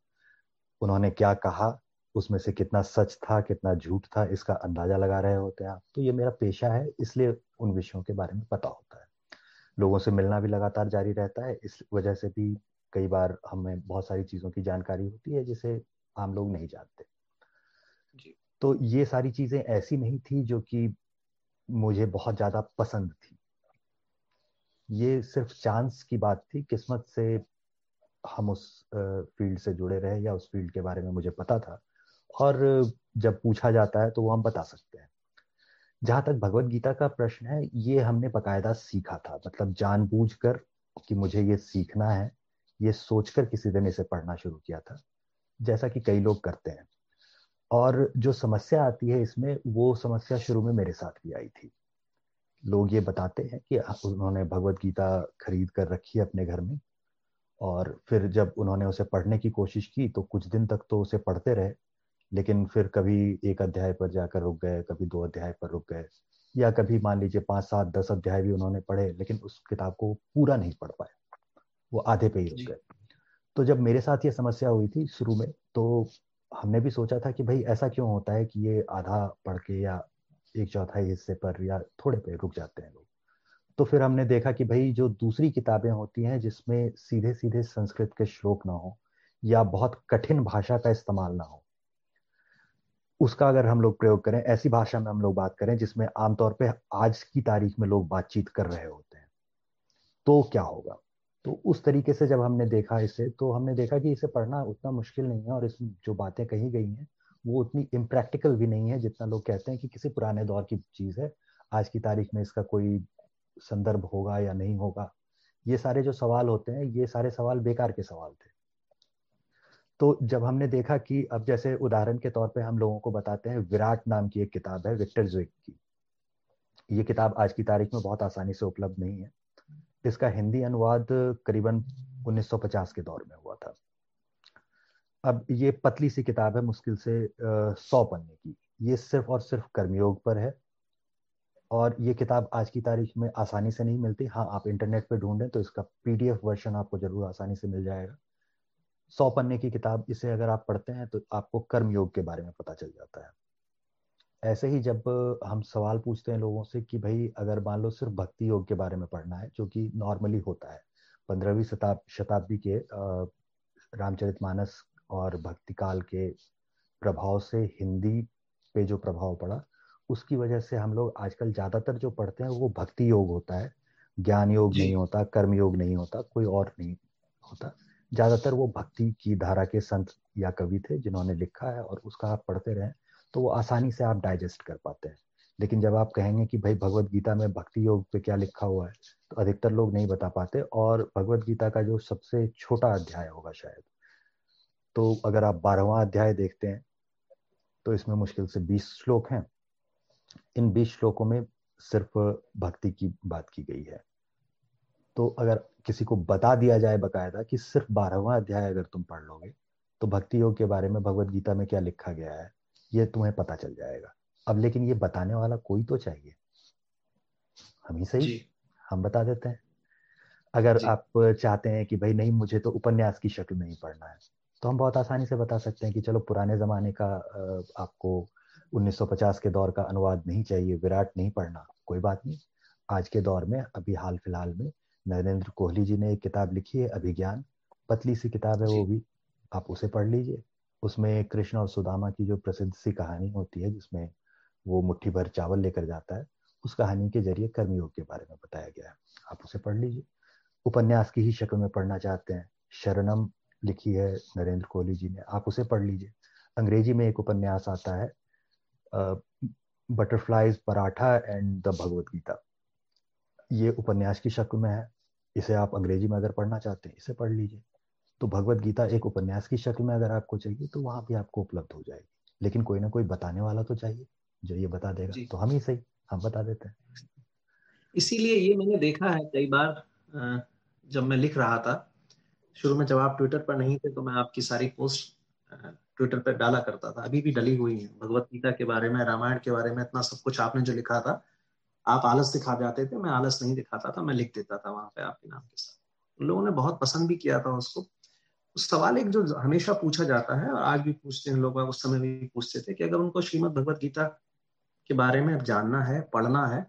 उन्होंने क्या कहा उसमें से कितना सच था कितना झूठ था इसका अंदाज़ा लगा रहे होते हैं आप। तो ये मेरा पेशा है इसलिए उन विषयों के बारे में पता होता है। लोगों से मिलना भी लगातार जारी रहता है इस वजह से भी कई बार हमें बहुत सारी चीज़ों की जानकारी होती है जिसे आम लोग नहीं जानते। जी। तो ये सारी चीज़ें ऐसी नहीं थी जो कि मुझे बहुत ज़्यादा पसंद थी। ये सिर्फ़ चांस की बात थी, किस्मत से हम उस फ़ील्ड से जुड़े रहे या उस फ़ील्ड के बारे में मुझे पता था। और जब पूछा जाता है तो वो हम बता सकते हैं। जहाँ तक भगवत गीता का प्रश्न है, ये हमने बकायदा सीखा था। मतलब जानबूझकर कि मुझे ये सीखना है, ये सोचकर किसी दिन इसे पढ़ना शुरू किया था। जैसा कि कई लोग करते हैं। और जो समस्या आती है इसमें वो समस्या शुरू में मेरे साथ भी आई थी। लोग ये बताते हैं कि उन्होंने भगवत गीता खरीद कर रखी है अपने घर में और फिर जब उन्होंने उसे पढ़ने की कोशिश की तो कुछ दिन तक तो उसे पढ़ते रहे लेकिन फिर कभी एक अध्याय पर जाकर रुक गए कभी दो अध्याय पर रुक गए या कभी मान लीजिए पाँच सात दस अध्याय भी उन्होंने पढ़े लेकिन उस किताब को पूरा नहीं पढ़ पाए। वो आधे पे ही रुक गए। तो जब मेरे साथ ये समस्या हुई थी शुरू में तो हमने भी सोचा था कि भाई ऐसा क्यों होता है कि ये आधा पढ़ के या एक चौथाई हिस्से पर या थोड़े पे रुक जाते हैं लोग। तो फिर हमने देखा कि भाई जो दूसरी किताबें होती हैं जिसमें सीधे सीधे संस्कृत के श्लोक ना हो या बहुत कठिन भाषा का इस्तेमाल ना हो, उसका अगर हम लोग प्रयोग करें, ऐसी भाषा में हम लोग बात करें जिसमें आमतौर पे आज की तारीख में लोग बातचीत कर रहे होते हैं तो क्या होगा? तो उस तरीके से जब हमने देखा इसे तो हमने देखा कि इसे पढ़ना उतना मुश्किल नहीं है और इसमें जो बातें कही गई हैं, वो उतनी इम्प्रैक्टिकल भी नहीं है जितना लोग कहते हैं कि किसी पुराने दौर की चीज़ है। आज की तारीख में इसका कोई संदर्भ होगा या नहीं होगा। ये सारे जो सवाल होते हैं, ये सारे सवाल बेकार के सवाल थे। तो जब हमने देखा कि अब जैसे उदाहरण के तौर पे हम लोगों को बताते हैं, विराट नाम की एक किताब है, विक्टर जुइक की। ये किताब आज की तारीख में बहुत आसानी से उपलब्ध नहीं है। इसका हिंदी अनुवाद करीबन 1950 के दौर में हुआ था। अब ये पतली सी किताब है, मुश्किल से सौ पन्ने की। ये सिर्फ़ और सिर्फ़ कर्मयोग पर है और ये किताब आज की तारीख में आसानी से नहीं मिलती। हाँ आप इंटरनेट पे ढूंढें तो इसका पीडीएफ वर्जन आपको ज़रूर आसानी से मिल जाएगा। सौ पन्ने की किताब, इसे अगर आप पढ़ते हैं तो आपको कर्मयोग के बारे में पता चल जाता है। ऐसे ही जब हम सवाल पूछते हैं लोगों से कि भाई अगर मान लो सिर्फ़ भक्ति योग के बारे में पढ़ना है जो कि नॉर्मली होता है पंद्रहवीं शताब शताब्दी के रामचरितमानस और भक्ति काल के प्रभाव से हिंदी पे जो प्रभाव पड़ा उसकी वजह से हम लोग आजकल ज़्यादातर जो पढ़ते हैं वो भक्ति योग होता है। ज्ञान योग नहीं होता कर्म योग नहीं होता कोई और नहीं होता। ज़्यादातर वो भक्ति की धारा के संत या कवि थे जिन्होंने लिखा है और उसका आप पढ़ते रहे। तो वो आसानी से आप डाइजेस्ट कर पाते हैं। लेकिन जब आप कहेंगे कि भाई भगवत गीता में भक्ति योग पे क्या लिखा हुआ है तो अधिकतर लोग नहीं बता पाते और भगवत गीता का जो सबसे छोटा अध्याय होगा शायद तो अगर आप बारहवा अध्याय देखते हैं तो इसमें मुश्किल से बीस श्लोक हैं। इन बीस श्लोकों में सिर्फ़ भक्ति की बात की गई है। तो अगर किसी को बता दिया जाए बकायदा कि सिर्फ़ बारहवा अध्याय अगर तुम पढ़ लोगे तो भक्ति योग के बारे में भगवत गीता में क्या लिखा गया है ये तुम्हें पता चल जाएगा। अब लेकिन ये बताने वाला कोई तो चाहिए। हम ही सही? हम बता देते हैं। अगर आप चाहते हैं कि भाई नहीं मुझे तो उपन्यास की शक्ल में ही पढ़ना है तो हम बहुत आसानी से बता सकते हैं कि चलो पुराने जमाने का आपको 1950 के दौर का अनुवाद नहीं चाहिए विराट नहीं पढ़ना कोई बात नहीं। आज के दौर में अभी हाल फ़िलहाल में नरेंद्र कोहली जी ने एक किताब लिखी है अभिज्ञान। पतली सी किताब है वो भी। आप उसे पढ़ लीजिए। उसमें कृष्ण और सुदामा की जो प्रसिद्ध सी कहानी होती है, जिसमें वो मुट्ठी भर चावल लेकर जाता है, उस कहानी के ज़रिए कर्मयोग के बारे में बताया गया है। आप उसे पढ़ लीजिए। उपन्यास की ही शक्ल में पढ़ना चाहते हैं। शरणम लिखी है नरेंद्र कोहली जी ने। आप उसे पढ़ लीजिए। अंग्रेज़ी में एक उपन्यास आता है butterflies paratha and the Bhagavad Gita ये उपन्यास की शक्ल में है। इसे आप अंग्रेज़ी में अगर पढ़ना चाहते हैं, इसे पढ़ लीजिए। तो भगवत गीता एक उपन्यास की शक्ल में अगर आपको चाहिए तो वहाँ भी आपको उपलब्ध हो जाएगी। लेकिन कोई ना कोई बताने वाला तो चाहिए। जो ये बता देगा तो हम ही सही हम बता देते हैं। इसीलिए ये मैंने देखा है कई बार जब मैं लिख रहा था शुरू में जब आप ट्विटर पर नहीं थे तो मैं आपकी सारी पोस्ट ट्विटर पर डाला करता था। अभी भी डली हुई है। भगवत गीता के बारे में रामायण के बारे में इतना सब कुछ आपने जो लिखा था आप आलस दिखा जाते थे मैं आलस नहीं दिखाता था मैं लिख देता था वहाँ पे आपके नाम के साथ। लोगों ने बहुत पसंद भी किया था उसको। उस सवाल एक जो हमेशा पूछा जाता है और आज भी पूछते हैं, लोग उस समय भी पूछते थे कि अगर उनको श्रीमद भगवत गीता के बारे में अब जानना है, पढ़ना है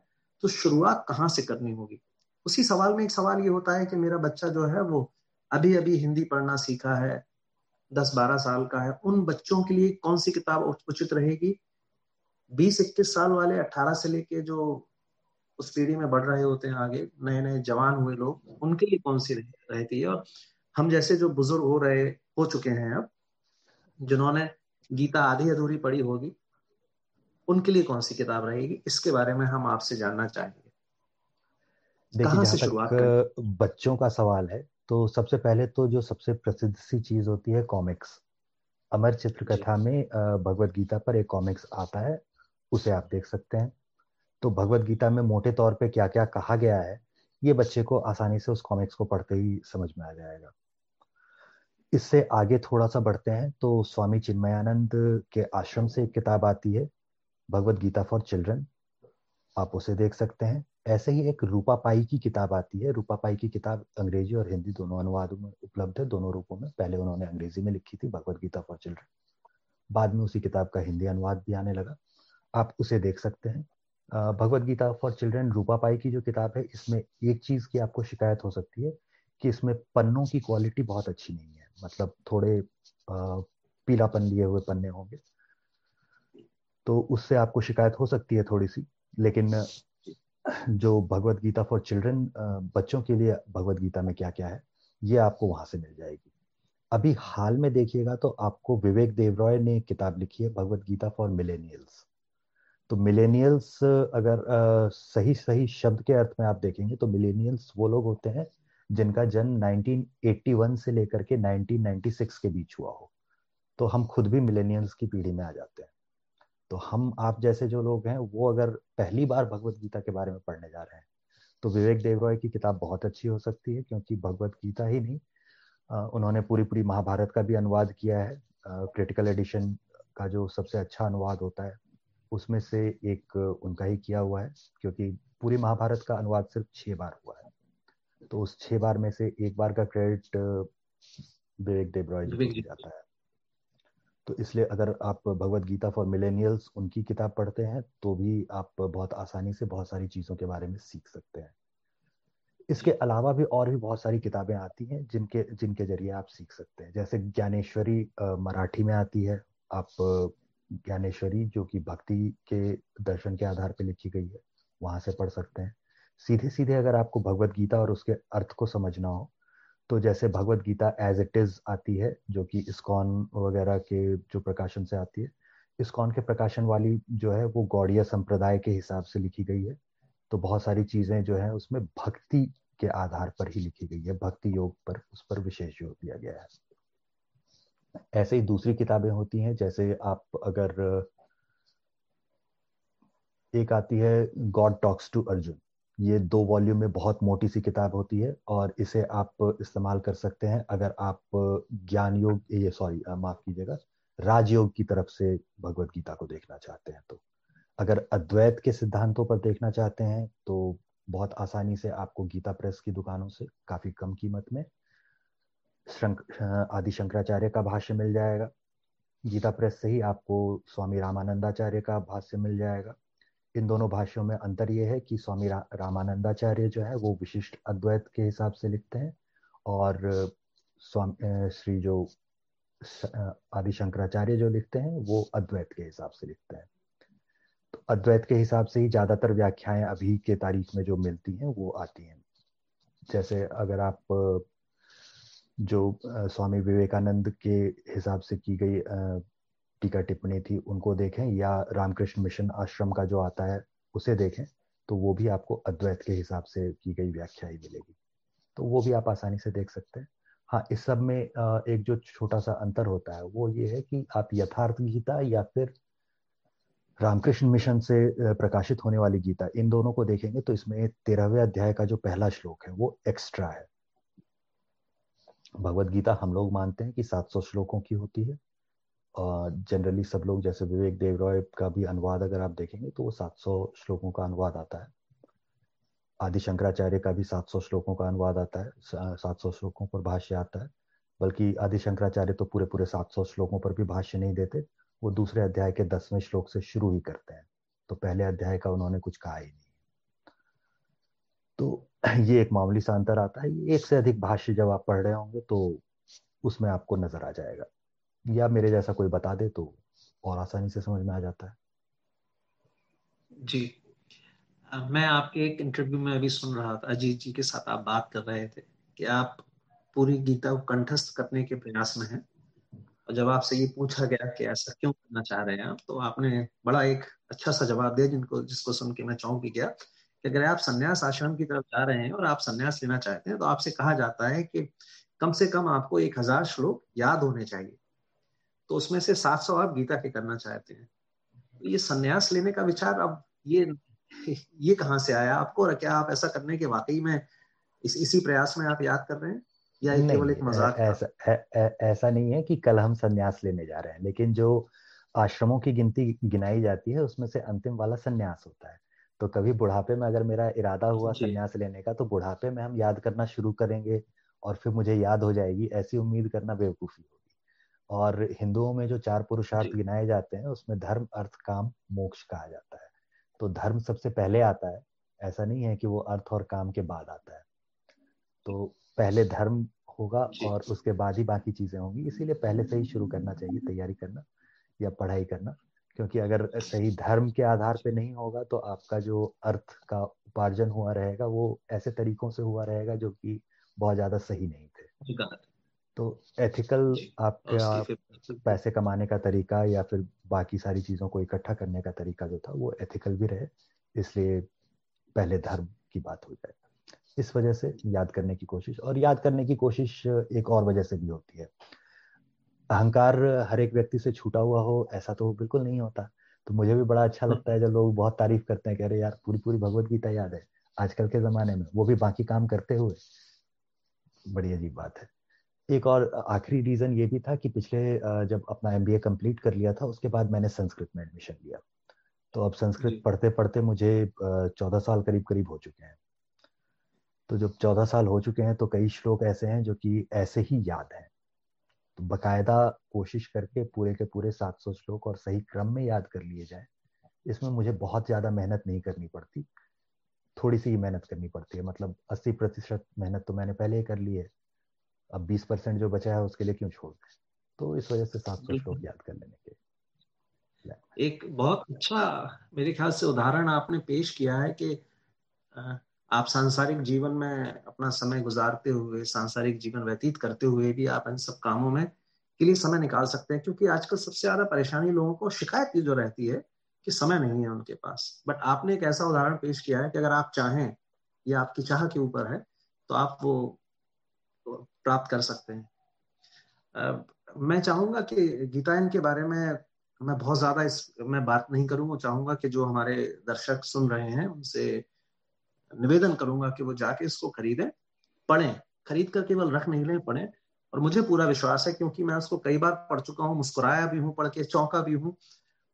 तो शुरुआत कहाँ से करनी होगी? उसी सवाल में एक सवाल ये होता है कि मेरा बच्चा जो है वो अभी अभी हिंदी पढ़ना सीखा है दस बारह साल का है, उन बच्चों के लिए कौन सी किताब उचित रहेगी? बीस इक्कीस साल वाले अट्ठारह से लेके जो उस पीढ़ी में बढ़ रहे होते हैं आगे नए नए जवान हुए लोग, उनके लिए कौन सी रहती है? और हम जैसे जो बुज़ुर्ग हो रहे हो चुके हैं अब जिन्होंने गीता आधी अधूरी पढ़ी होगी उनके लिए कौन सी किताब रहेगी? इसके बारे में हम आपसे जानना चाहेंगे। देखिए से शुरुआत बच्चों का सवाल है तो सबसे पहले तो जो सबसे प्रसिद्ध सी चीज़ होती है कॉमिक्स। अमर चित्रकथा में भगवत गीता पर एक कॉमिक्स आता है उसे आप देख सकते हैं। तो भगवत गीता में मोटे तौर पे क्या क्या कहा गया है ये बच्चे को आसानी से उस कॉमिक्स को पढ़ते ही समझ में आ जाएगा। इससे आगे थोड़ा सा बढ़ते हैं तो स्वामी चिन्मयानंद के आश्रम से एक किताब आती है, भगवत गीता फॉर चिल्ड्रन। आप उसे देख सकते हैं। ऐसे ही एक रूपा पाई की किताब आती है। रूपा पाई की किताब अंग्रेज़ी और हिंदी दोनों अनुवादों में उपलब्ध है, दोनों रूपों में। पहले उन्होंने अंग्रेज़ी में लिखी थी, भगवत गीता फॉर चिल्ड्रन। बाद में उसी किताब का हिंदी अनुवाद भी आने लगा। आप उसे देख सकते हैं। भगवत गीता फॉर चिल्ड्रन रूपा पाई की जो किताब है, इसमें एक चीज़ की आपको शिकायत हो सकती है कि इसमें पन्नों की क्वालिटी बहुत अच्छी नहीं है। मतलब थोड़े पीलापन लिए हुए पन्ने होंगे। तो उससे आपको शिकायत हो सकती है थोड़ी सी लेकिन, जो भगवत गीता फॉर चिल्ड्रन बच्चों के लिए भगवत गीता में क्या क्या है, ये आपको वहाँ से मिल जाएगी। अभी हाल में देखिएगा तो आपको विवेक देवरॉय ने किताब लिखी है भगवत गीता फॉर मिलेनियल्स तो मिलेनियल्स अगर सही सही शब्द के अर्थ में आप देखेंगे तो मिलेनियल्स वो लोग होते हैं जिनका जन्म 1981 से लेकर के 1996 के बीच हुआ हो। तो हम खुद भी मिलेनियल्स की पीढ़ी में आ जाते हैं। तो हम, आप जैसे जो लोग हैं, वो अगर पहली बार भगवत गीता के बारे में पढ़ने जा रहे हैं तो विवेक देव देवरॉय की किताब बहुत अच्छी हो सकती है, क्योंकि भगवत गीता ही नहीं उन्होंने पूरी पूरी महाभारत का भी अनुवाद किया है। क्रिटिकल एडिशन का जो सबसे अच्छा अनुवाद होता है, उसमें से एक उनका ही किया हुआ है, क्योंकि पूरी महाभारत का अनुवाद सिर्फ़ छह बार हुआ है। तो उस छह बार में से एक बार का क्रेडिट विवेक देवरॉय जी को जाता है। तो इसलिए अगर आप भगवत गीता फॉर मिलेनियल्स उनकी किताब पढ़ते हैं तो भी आप बहुत आसानी से बहुत सारी चीज़ों के बारे में सीख सकते हैं। इसके अलावा भी और भी बहुत सारी किताबें आती हैं जिनके जिनके ज़रिए आप सीख सकते हैं। जैसे ज्ञानेश्वरी मराठी में आती है। आप ज्ञानेश्वरी जो कि भक्ति के दर्शन के आधार पर लिखी गई है वहाँ से पढ़ सकते हैं। सीधे सीधे अगर आपको भगवत गीता और उसके अर्थ को समझना हो तो जैसे Bhagavad Gita as it is आती है, जो कि इस्कॉन वगैरह के जो प्रकाशन से आती है, इस्कॉन के प्रकाशन वाली जो है वो गौड़िया संप्रदाय के हिसाब से लिखी गई है। तो बहुत सारी चीज़ें जो है उसमें भक्ति के आधार पर ही लिखी गई है, भक्ति योग पर, उस पर विशेष ज़ोर दिया गया है। ऐसे ही दूसरी किताबें होती हैं, जैसे आप अगर, एक आती है गॉड टॉक्स टू अर्जुन ये दो वॉल्यूम में बहुत मोटी सी किताब होती है और इसे आप इस्तेमाल कर सकते हैं अगर आप ज्ञान योग ये सॉरी माफ़ कीजिएगा, राजयोग की तरफ़ से भगवत गीता को देखना चाहते हैं तो। अगर अद्वैत के सिद्धांतों पर देखना चाहते हैं तो बहुत आसानी से आपको गीता प्रेस की दुकानों से काफ़ी कम कीमत में आदि शंकराचार्य का भाष्य मिल जाएगा। गीता प्रेस से ही आपको स्वामी रामानंदाचार्य का भाष्य मिल जाएगा। इन दोनों भाषाओं में अंतर यह है कि स्वामी रा, रामानंदाचार्य जो है वो विशिष्ट अद्वैत के हिसाब से लिखते हैं और स्वामी श्री जो आदि शंकराचार्य जो लिखते हैं वो अद्वैत के हिसाब से लिखते हैं। तो अद्वैत के हिसाब से ही ज़्यादातर व्याख्याएँ अभी के तारीख में जो मिलती हैं वो आती हैं। जैसे अगर आप जो स्वामी विवेकानंद के हिसाब से की गई टीका टिप्पणी थी, उनको देखें या रामकृष्ण मिशन आश्रम का जो आता है, उसे देखें तो वो भी आपको अद्वैत के हिसाब से की गई व्याख्या ही मिलेगी। तो वो भी आप आसानी से देख सकते हैं। हाँ इस सब में एक जो छोटा सा अंतर होता है, वो ये है कि आप यथार्थ गीता या फिर रामकृष्ण मिशन से प्रकाशित होने वाली गीता, इन दोनों को देखेंगे तो इसमें तेरहवें अध्याय का जो पहला श्लोक है, वो एक्स्ट्रा है। भगवत गीता हम लोग मानते हैं कि 700 श्लोकों की होती है। जनरली सब लोग, जैसे विवेक देव रॉय का भी अनुवाद अगर आप देखेंगे तो वो 700 श्लोकों का अनुवाद आता है। आदि शंकराचार्य का भी 700 श्लोकों का अनुवाद आता है 700 श्लोकों पर भाष्य आता है। बल्कि आदि शंकराचार्य तो पूरे पूरे 700 श्लोकों पर भी भाष्य नहीं देते, वो दूसरे अध्याय के दसवें श्लोक से शुरू ही करते हैं। तो पहले अध्याय का उन्होंने कुछ कहा ही नहीं। तो ये एक मामूली सा अंतर आता है। एक से अधिक भाष्य जब आप पढ़ रहे होंगे तो उसमें आपको नज़र आ जाएगा। या मेरे जैसा कोई बता दे तो और आसानी से समझ में आ जाता है। जी। मैं आपके एक इंटरव्यू में अभी सुन रहा था, अजीत जी के साथ आप बात कर रहे थे कि आप पूरी गीता को कंठस्थ करने के प्रयास में हैं। और जब आपसे ये पूछा गया कि ऐसा क्यों करना चाह रहे हैं आप तो आपने बड़ा एक अच्छा सा जवाब दिया जिनको, जिसको सुन के मैं चौंक गया कि अगर आप संन्यास आश्रम की तरफ़ जा रहे हैं और आप संन्यास लेना चाहते हैं तो आपसे कहा जाता है कि कम से कम आपको एक हज़ार श्लोक याद होने चाहिए। तो उसमें से सात सौ आप गीता के करना चाहते हैं। तो ये संन्यास लेने का विचार अब ये ये कहाँ से आया आपको? और क्या आप ऐसा करने के वाकई में इस इसी प्रयास में आप याद कर रहे हैं? या केवल एक मज़ाक ऐसा ऐ, ऐ, ऐसा नहीं है कि कल हम संन्यास लेने जा रहे हैं लेकिन जो आश्रमों की गिनती गिनाई जाती है उसमें से अंतिम वाला संन्यास होता है। तो कभी बुढ़ापे में अगर मेरा इरादा हुआ संन्यास लेने का तो बुढ़ापे में हम याद करना शुरू करेंगे और फिर मुझे याद हो जाएगी ऐसी उम्मीद करना बेवकूफ़ी और हिंदुओं में जो चार पुरुषार्थ गिनाए जाते हैं उसमें धर्म अर्थ काम मोक्ष कहा जाता है। तो धर्म सबसे पहले आता है। ऐसा नहीं है कि वो अर्थ और काम के बाद आता है। तो पहले धर्म होगा और उसके बाद ही बाकी चीज़ें होंगी। इसीलिए पहले से ही शुरू करना चाहिए तैयारी करना या पढ़ाई करना। क्योंकि अगर सही धर्म के आधार पे नहीं होगा तो आपका जो अर्थ का उपार्जन हुआ रहेगा वो ऐसे तरीकों से हुआ रहेगा जो कि बहुत ज़्यादा सही नहीं थे। तो एथिकल आपका पैसे कमाने का तरीका या फिर बाकी सारी चीज़ों को इकट्ठा करने का तरीका जो था वो एथिकल भी रहे इसलिए पहले धर्म की बात हो जाए। इस वजह से याद करने की कोशिश और याद करने की कोशिश एक और वजह से भी होती है। अहंकार हर एक व्यक्ति से छूटा हुआ हो ऐसा तो बिल्कुल नहीं होता। तो मुझे भी बड़ा अच्छा लगता है जब लोग बहुत तारीफ़ करते हैं कह रहे यार पूरी पूरी भगवत गीता याद है आजकल के जमाने में। वो भी बाकी काम करते हुए। बड़ी अजीब बात है। एक और आखिरी रीजन ये भी था कि पिछले जब अपना एम बी कंप्लीट कर लिया था उसके बाद मैंने संस्कृत में एडमिशन लिया। तो अब संस्कृत पढ़ते पढ़ते मुझे चौदह साल करीब करीब हो चुके हैं। तो जब चौदह साल हो चुके हैं तो कई श्लोक ऐसे हैं जो कि ऐसे ही याद हैं। तो बकायदा कोशिश करके पूरे के पूरे 700 श्लोक और सही क्रम में याद कर लिए जाए। इसमें मुझे बहुत ज़्यादा मेहनत नहीं करनी पड़ती। थोड़ी सी ही मेहनत करनी पड़ती है मतलब 80 प्रतिशत मेहनत तो मैंने पहले ही कर ली है। अब 20 परसेंट जो बचा है उसके लिए क्यों छोड़ दें? तो इस वजह से 700 श्लोक याद कर लेने के एक बहुत अच्छा मेरे ख्याल से उदाहरण आपने पेश किया है कि आप सांसारिक जीवन में अपना समय गुजारते हुए सांसारिक जीवन व्यतीत करते हुए भी आप इन सब कामों में के लिए समय निकाल सकते हैं क्योंकि आजकल सबसे ज़्यादा परेशानी लोगों को शिकायत की जो रहती है कि समय नहीं है उनके पास। बट आपने एक ऐसा उदाहरण पेश किया है कि अगर आप चाहें या आपकी चाह के ऊपर है तो आप वो प्राप्त कर सकते हैं। मैं चाहूँगा कि गीतायन के बारे में मैं बहुत ज़्यादा इस मैं बात नहीं करूँगा। चाहूँगा कि जो हमारे दर्शक सुन रहे हैं, उनसे निवेदन करूँगा कि वो जाके इसको खरीदें, पढ़ें। खरीद कर केवल रख नहीं लें, पढ़ें। और मुझे पूरा विश्वास है, क्योंकि मैं उसको कई बार पढ़ चुका हूँ, मुस्कुराया भी हूँ, पढ़ के चौंका भी हूँ।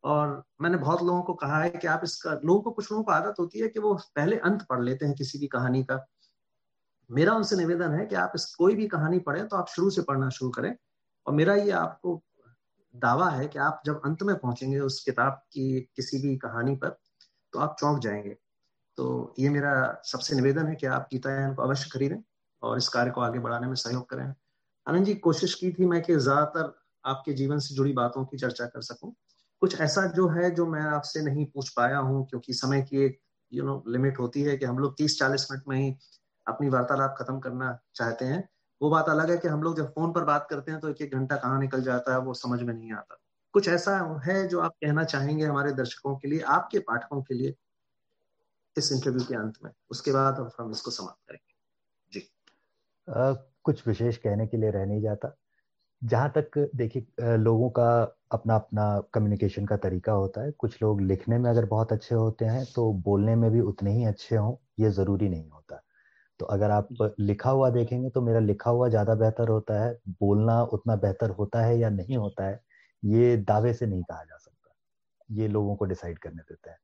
और मैंने बहुत लोगों को कहा है कि आप इसका, लोगों को कुछ लोगों को आदत होती है कि वो पहले अंत पढ़ लेते हैं किसी भी कहानी का। मेरा उनसे निवेदन है कि आप इस कोई भी कहानी पढ़ें तो आप शुरू से पढ़ना शुरू करें। और मेरा ये आपको दावा है कि आप जब अंत में पहुँचेंगे उस किताब की किसी भी कहानी पर तो आप चौंक जाएँगे। तो ये मेरा सबसे निवेदन है कि आप गीतायान को अवश्य खरीदें और इस कार्य को आगे बढ़ाने में सहयोग करें। आनंद जी, कोशिश की थी मैं कि ज़्यादातर आपके जीवन से जुड़ी बातों की चर्चा कर सकूँ। कुछ ऐसा जो है जो मैं आपसे नहीं पूछ पाया हूँ, क्योंकि समय की एक यू नो लिमिट होती है कि हम लोग तीस चालीस मिनट में ही अपनी वार्तालाप खत्म करना चाहते हैं। वो बात अलग है कि हम लोग जब फ़ोन पर बात करते हैं तो एक एक घंटा कहाँ निकल जाता है वो समझ में नहीं आता। कुछ ऐसा है जो आप कहना चाहेंगे हमारे दर्शकों के लिए आपके पाठकों के लिए इस इंटरव्यू के अंत में। उसके बाद हम इसको समाप्त करेंगे। जी। आ, कुछ विशेष कहने के लिए रह नहीं जाता। जहाँ तक देखिए लोगों का अपना अपना कम्युनिकेशन का तरीका होता है। कुछ लोग लिखने में अगर बहुत अच्छे होते हैं तो बोलने में भी उतने ही अच्छे हों ये ज़रूरी नहीं होता। तो अगर आप लिखा हुआ देखेंगे तो मेरा लिखा हुआ ज़्यादा बेहतर होता है बोलना उतना बेहतर होता है या नहीं होता है ये दावे से नहीं कहा जा सकता। ये लोगों को डिसाइड करने देता है।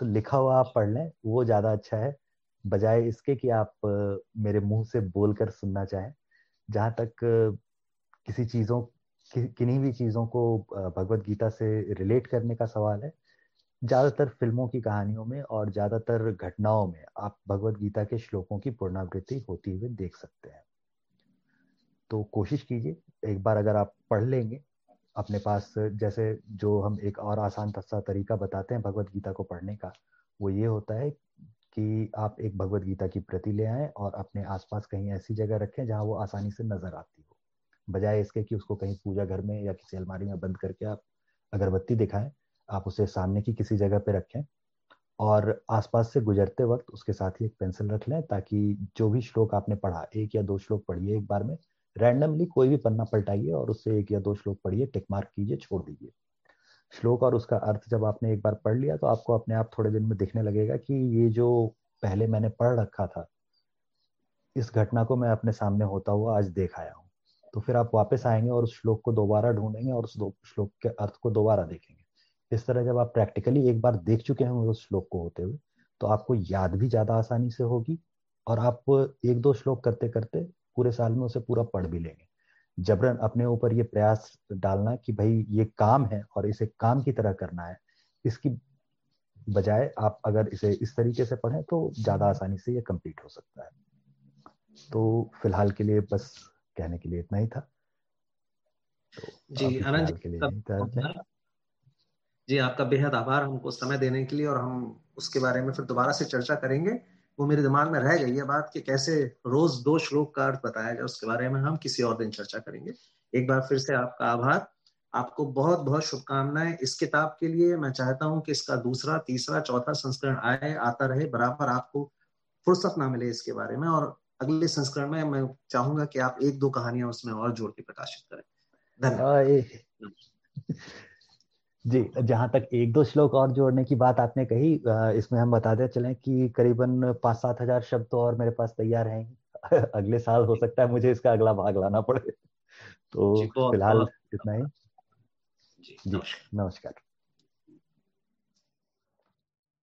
तो लिखा हुआ आप पढ़ लें वो ज़्यादा अच्छा है बजाय इसके कि आप मेरे मुँह से बोल कर सुनना चाहें जहाँ तक किसी चीज़ों कि, किन्हीं भी चीज़ों को भगवत गीता से रिलेट करने का सवाल है ज़्यादातर फ़िल्मों की कहानियों में और ज़्यादातर घटनाओं में आप भगवत गीता के श्लोकों की पुनरावृत्ति होती हुई देख सकते हैं। तो कोशिश कीजिए, एक बार अगर आप पढ़ लेंगे अपने पास, जैसे जो हम एक और आसान सा तरीका बताते हैं भगवत गीता को पढ़ने का, वो ये होता है कि आप एक भगवत गीता की प्रति ले आएँ और अपने आसपास कहीं ऐसी जगह रखें जहाँ वो आसानी से नज़र आती हो। बजाय इसके कि उसको कहीं पूजा घर में या किसी अलमारी में बंद करके आप अगरबत्ती दिखाएँ आप उसे सामने की किसी जगह पे रखें और आसपास से गुजरते वक्त उसके साथ ही एक पेंसिल रख लें ताकि जो भी श्लोक आपने पढ़ा, एक या दो श्लोक पढ़िए एक बार में रैंडमली कोई भी पन्ना पलटाइए और उससे एक या दो श्लोक पढ़िए टिक मार्क कीजिए, छोड़ दीजिए। श्लोक और उसका अर्थ जब आपने एक बार पढ़ लिया तो आपको अपने आप थोड़े दिन में दिखने लगेगा कि ये जो पहले मैंने पढ़ रखा था, इस घटना को मैं अपने सामने होता हुआ आज देख आया हूँ। तो फिर आप वापस आएँगे और उस श्लोक को दोबारा ढूंढेंगे और उस श्लोक के अर्थ को दोबारा देखेंगे। इस तरह जब आप प्रैक्टिकली एक बार देख चुके हैं उस श्लोक को होते हुए तो आपको याद भी ज़्यादा आसानी से होगी और आप एक दो श्लोक करते करते पूरे साल में उसे पूरा पढ़ भी लेंगे। जबरन अपने ऊपर ये प्रयास डालना कि भाई ये काम है और इसे काम की तरह करना है इसकी बजाय आप अगर इसे इस तरीके से पढ़ें तो ज़्यादा आसानी से ये कंप्लीट हो सकता है। तो फ़िलहाल के लिए बस कहने के लिए इतना ही था। तो जी आनंद जी जी, आपका बेहद आभार हमको समय देने के लिए और हम उसके बारे में फिर दोबारा से चर्चा करेंगे। वो मेरे दिमाग में रह गई है बात कि कैसे रोज दो श्लोक का अर्थ बताया जाए, उसके बारे में हम किसी और दिन चर्चा करेंगे। एक बार फिर से आपका आभार। आपको बहुत बहुत शुभकामनाएँ। इस किताब के लिए मैं चाहता हूँ कि इसका दूसरा, तीसरा, चौथा संस्करण आए, आता रहे, बराबर आपको फुर्सत ना मिले इसके बारे में और अगले संस्करण में मैं चाहूँगा कि आप एक दो कहानियाँ उसमें और जोड़ के प्रकाशित करें। धन्यवाद। जी जहाँ तक एक दो श्लोक और जोड़ने की बात आपने कही इसमें हम बताते चलें कि करीबन पाँच सात हज़ार शब्द तो और मेरे पास तैयार हैं। अगले साल हो सकता है मुझे इसका अगला भाग लाना पड़े। तो फ़िलहाल इतना ही। जी नमस्कार।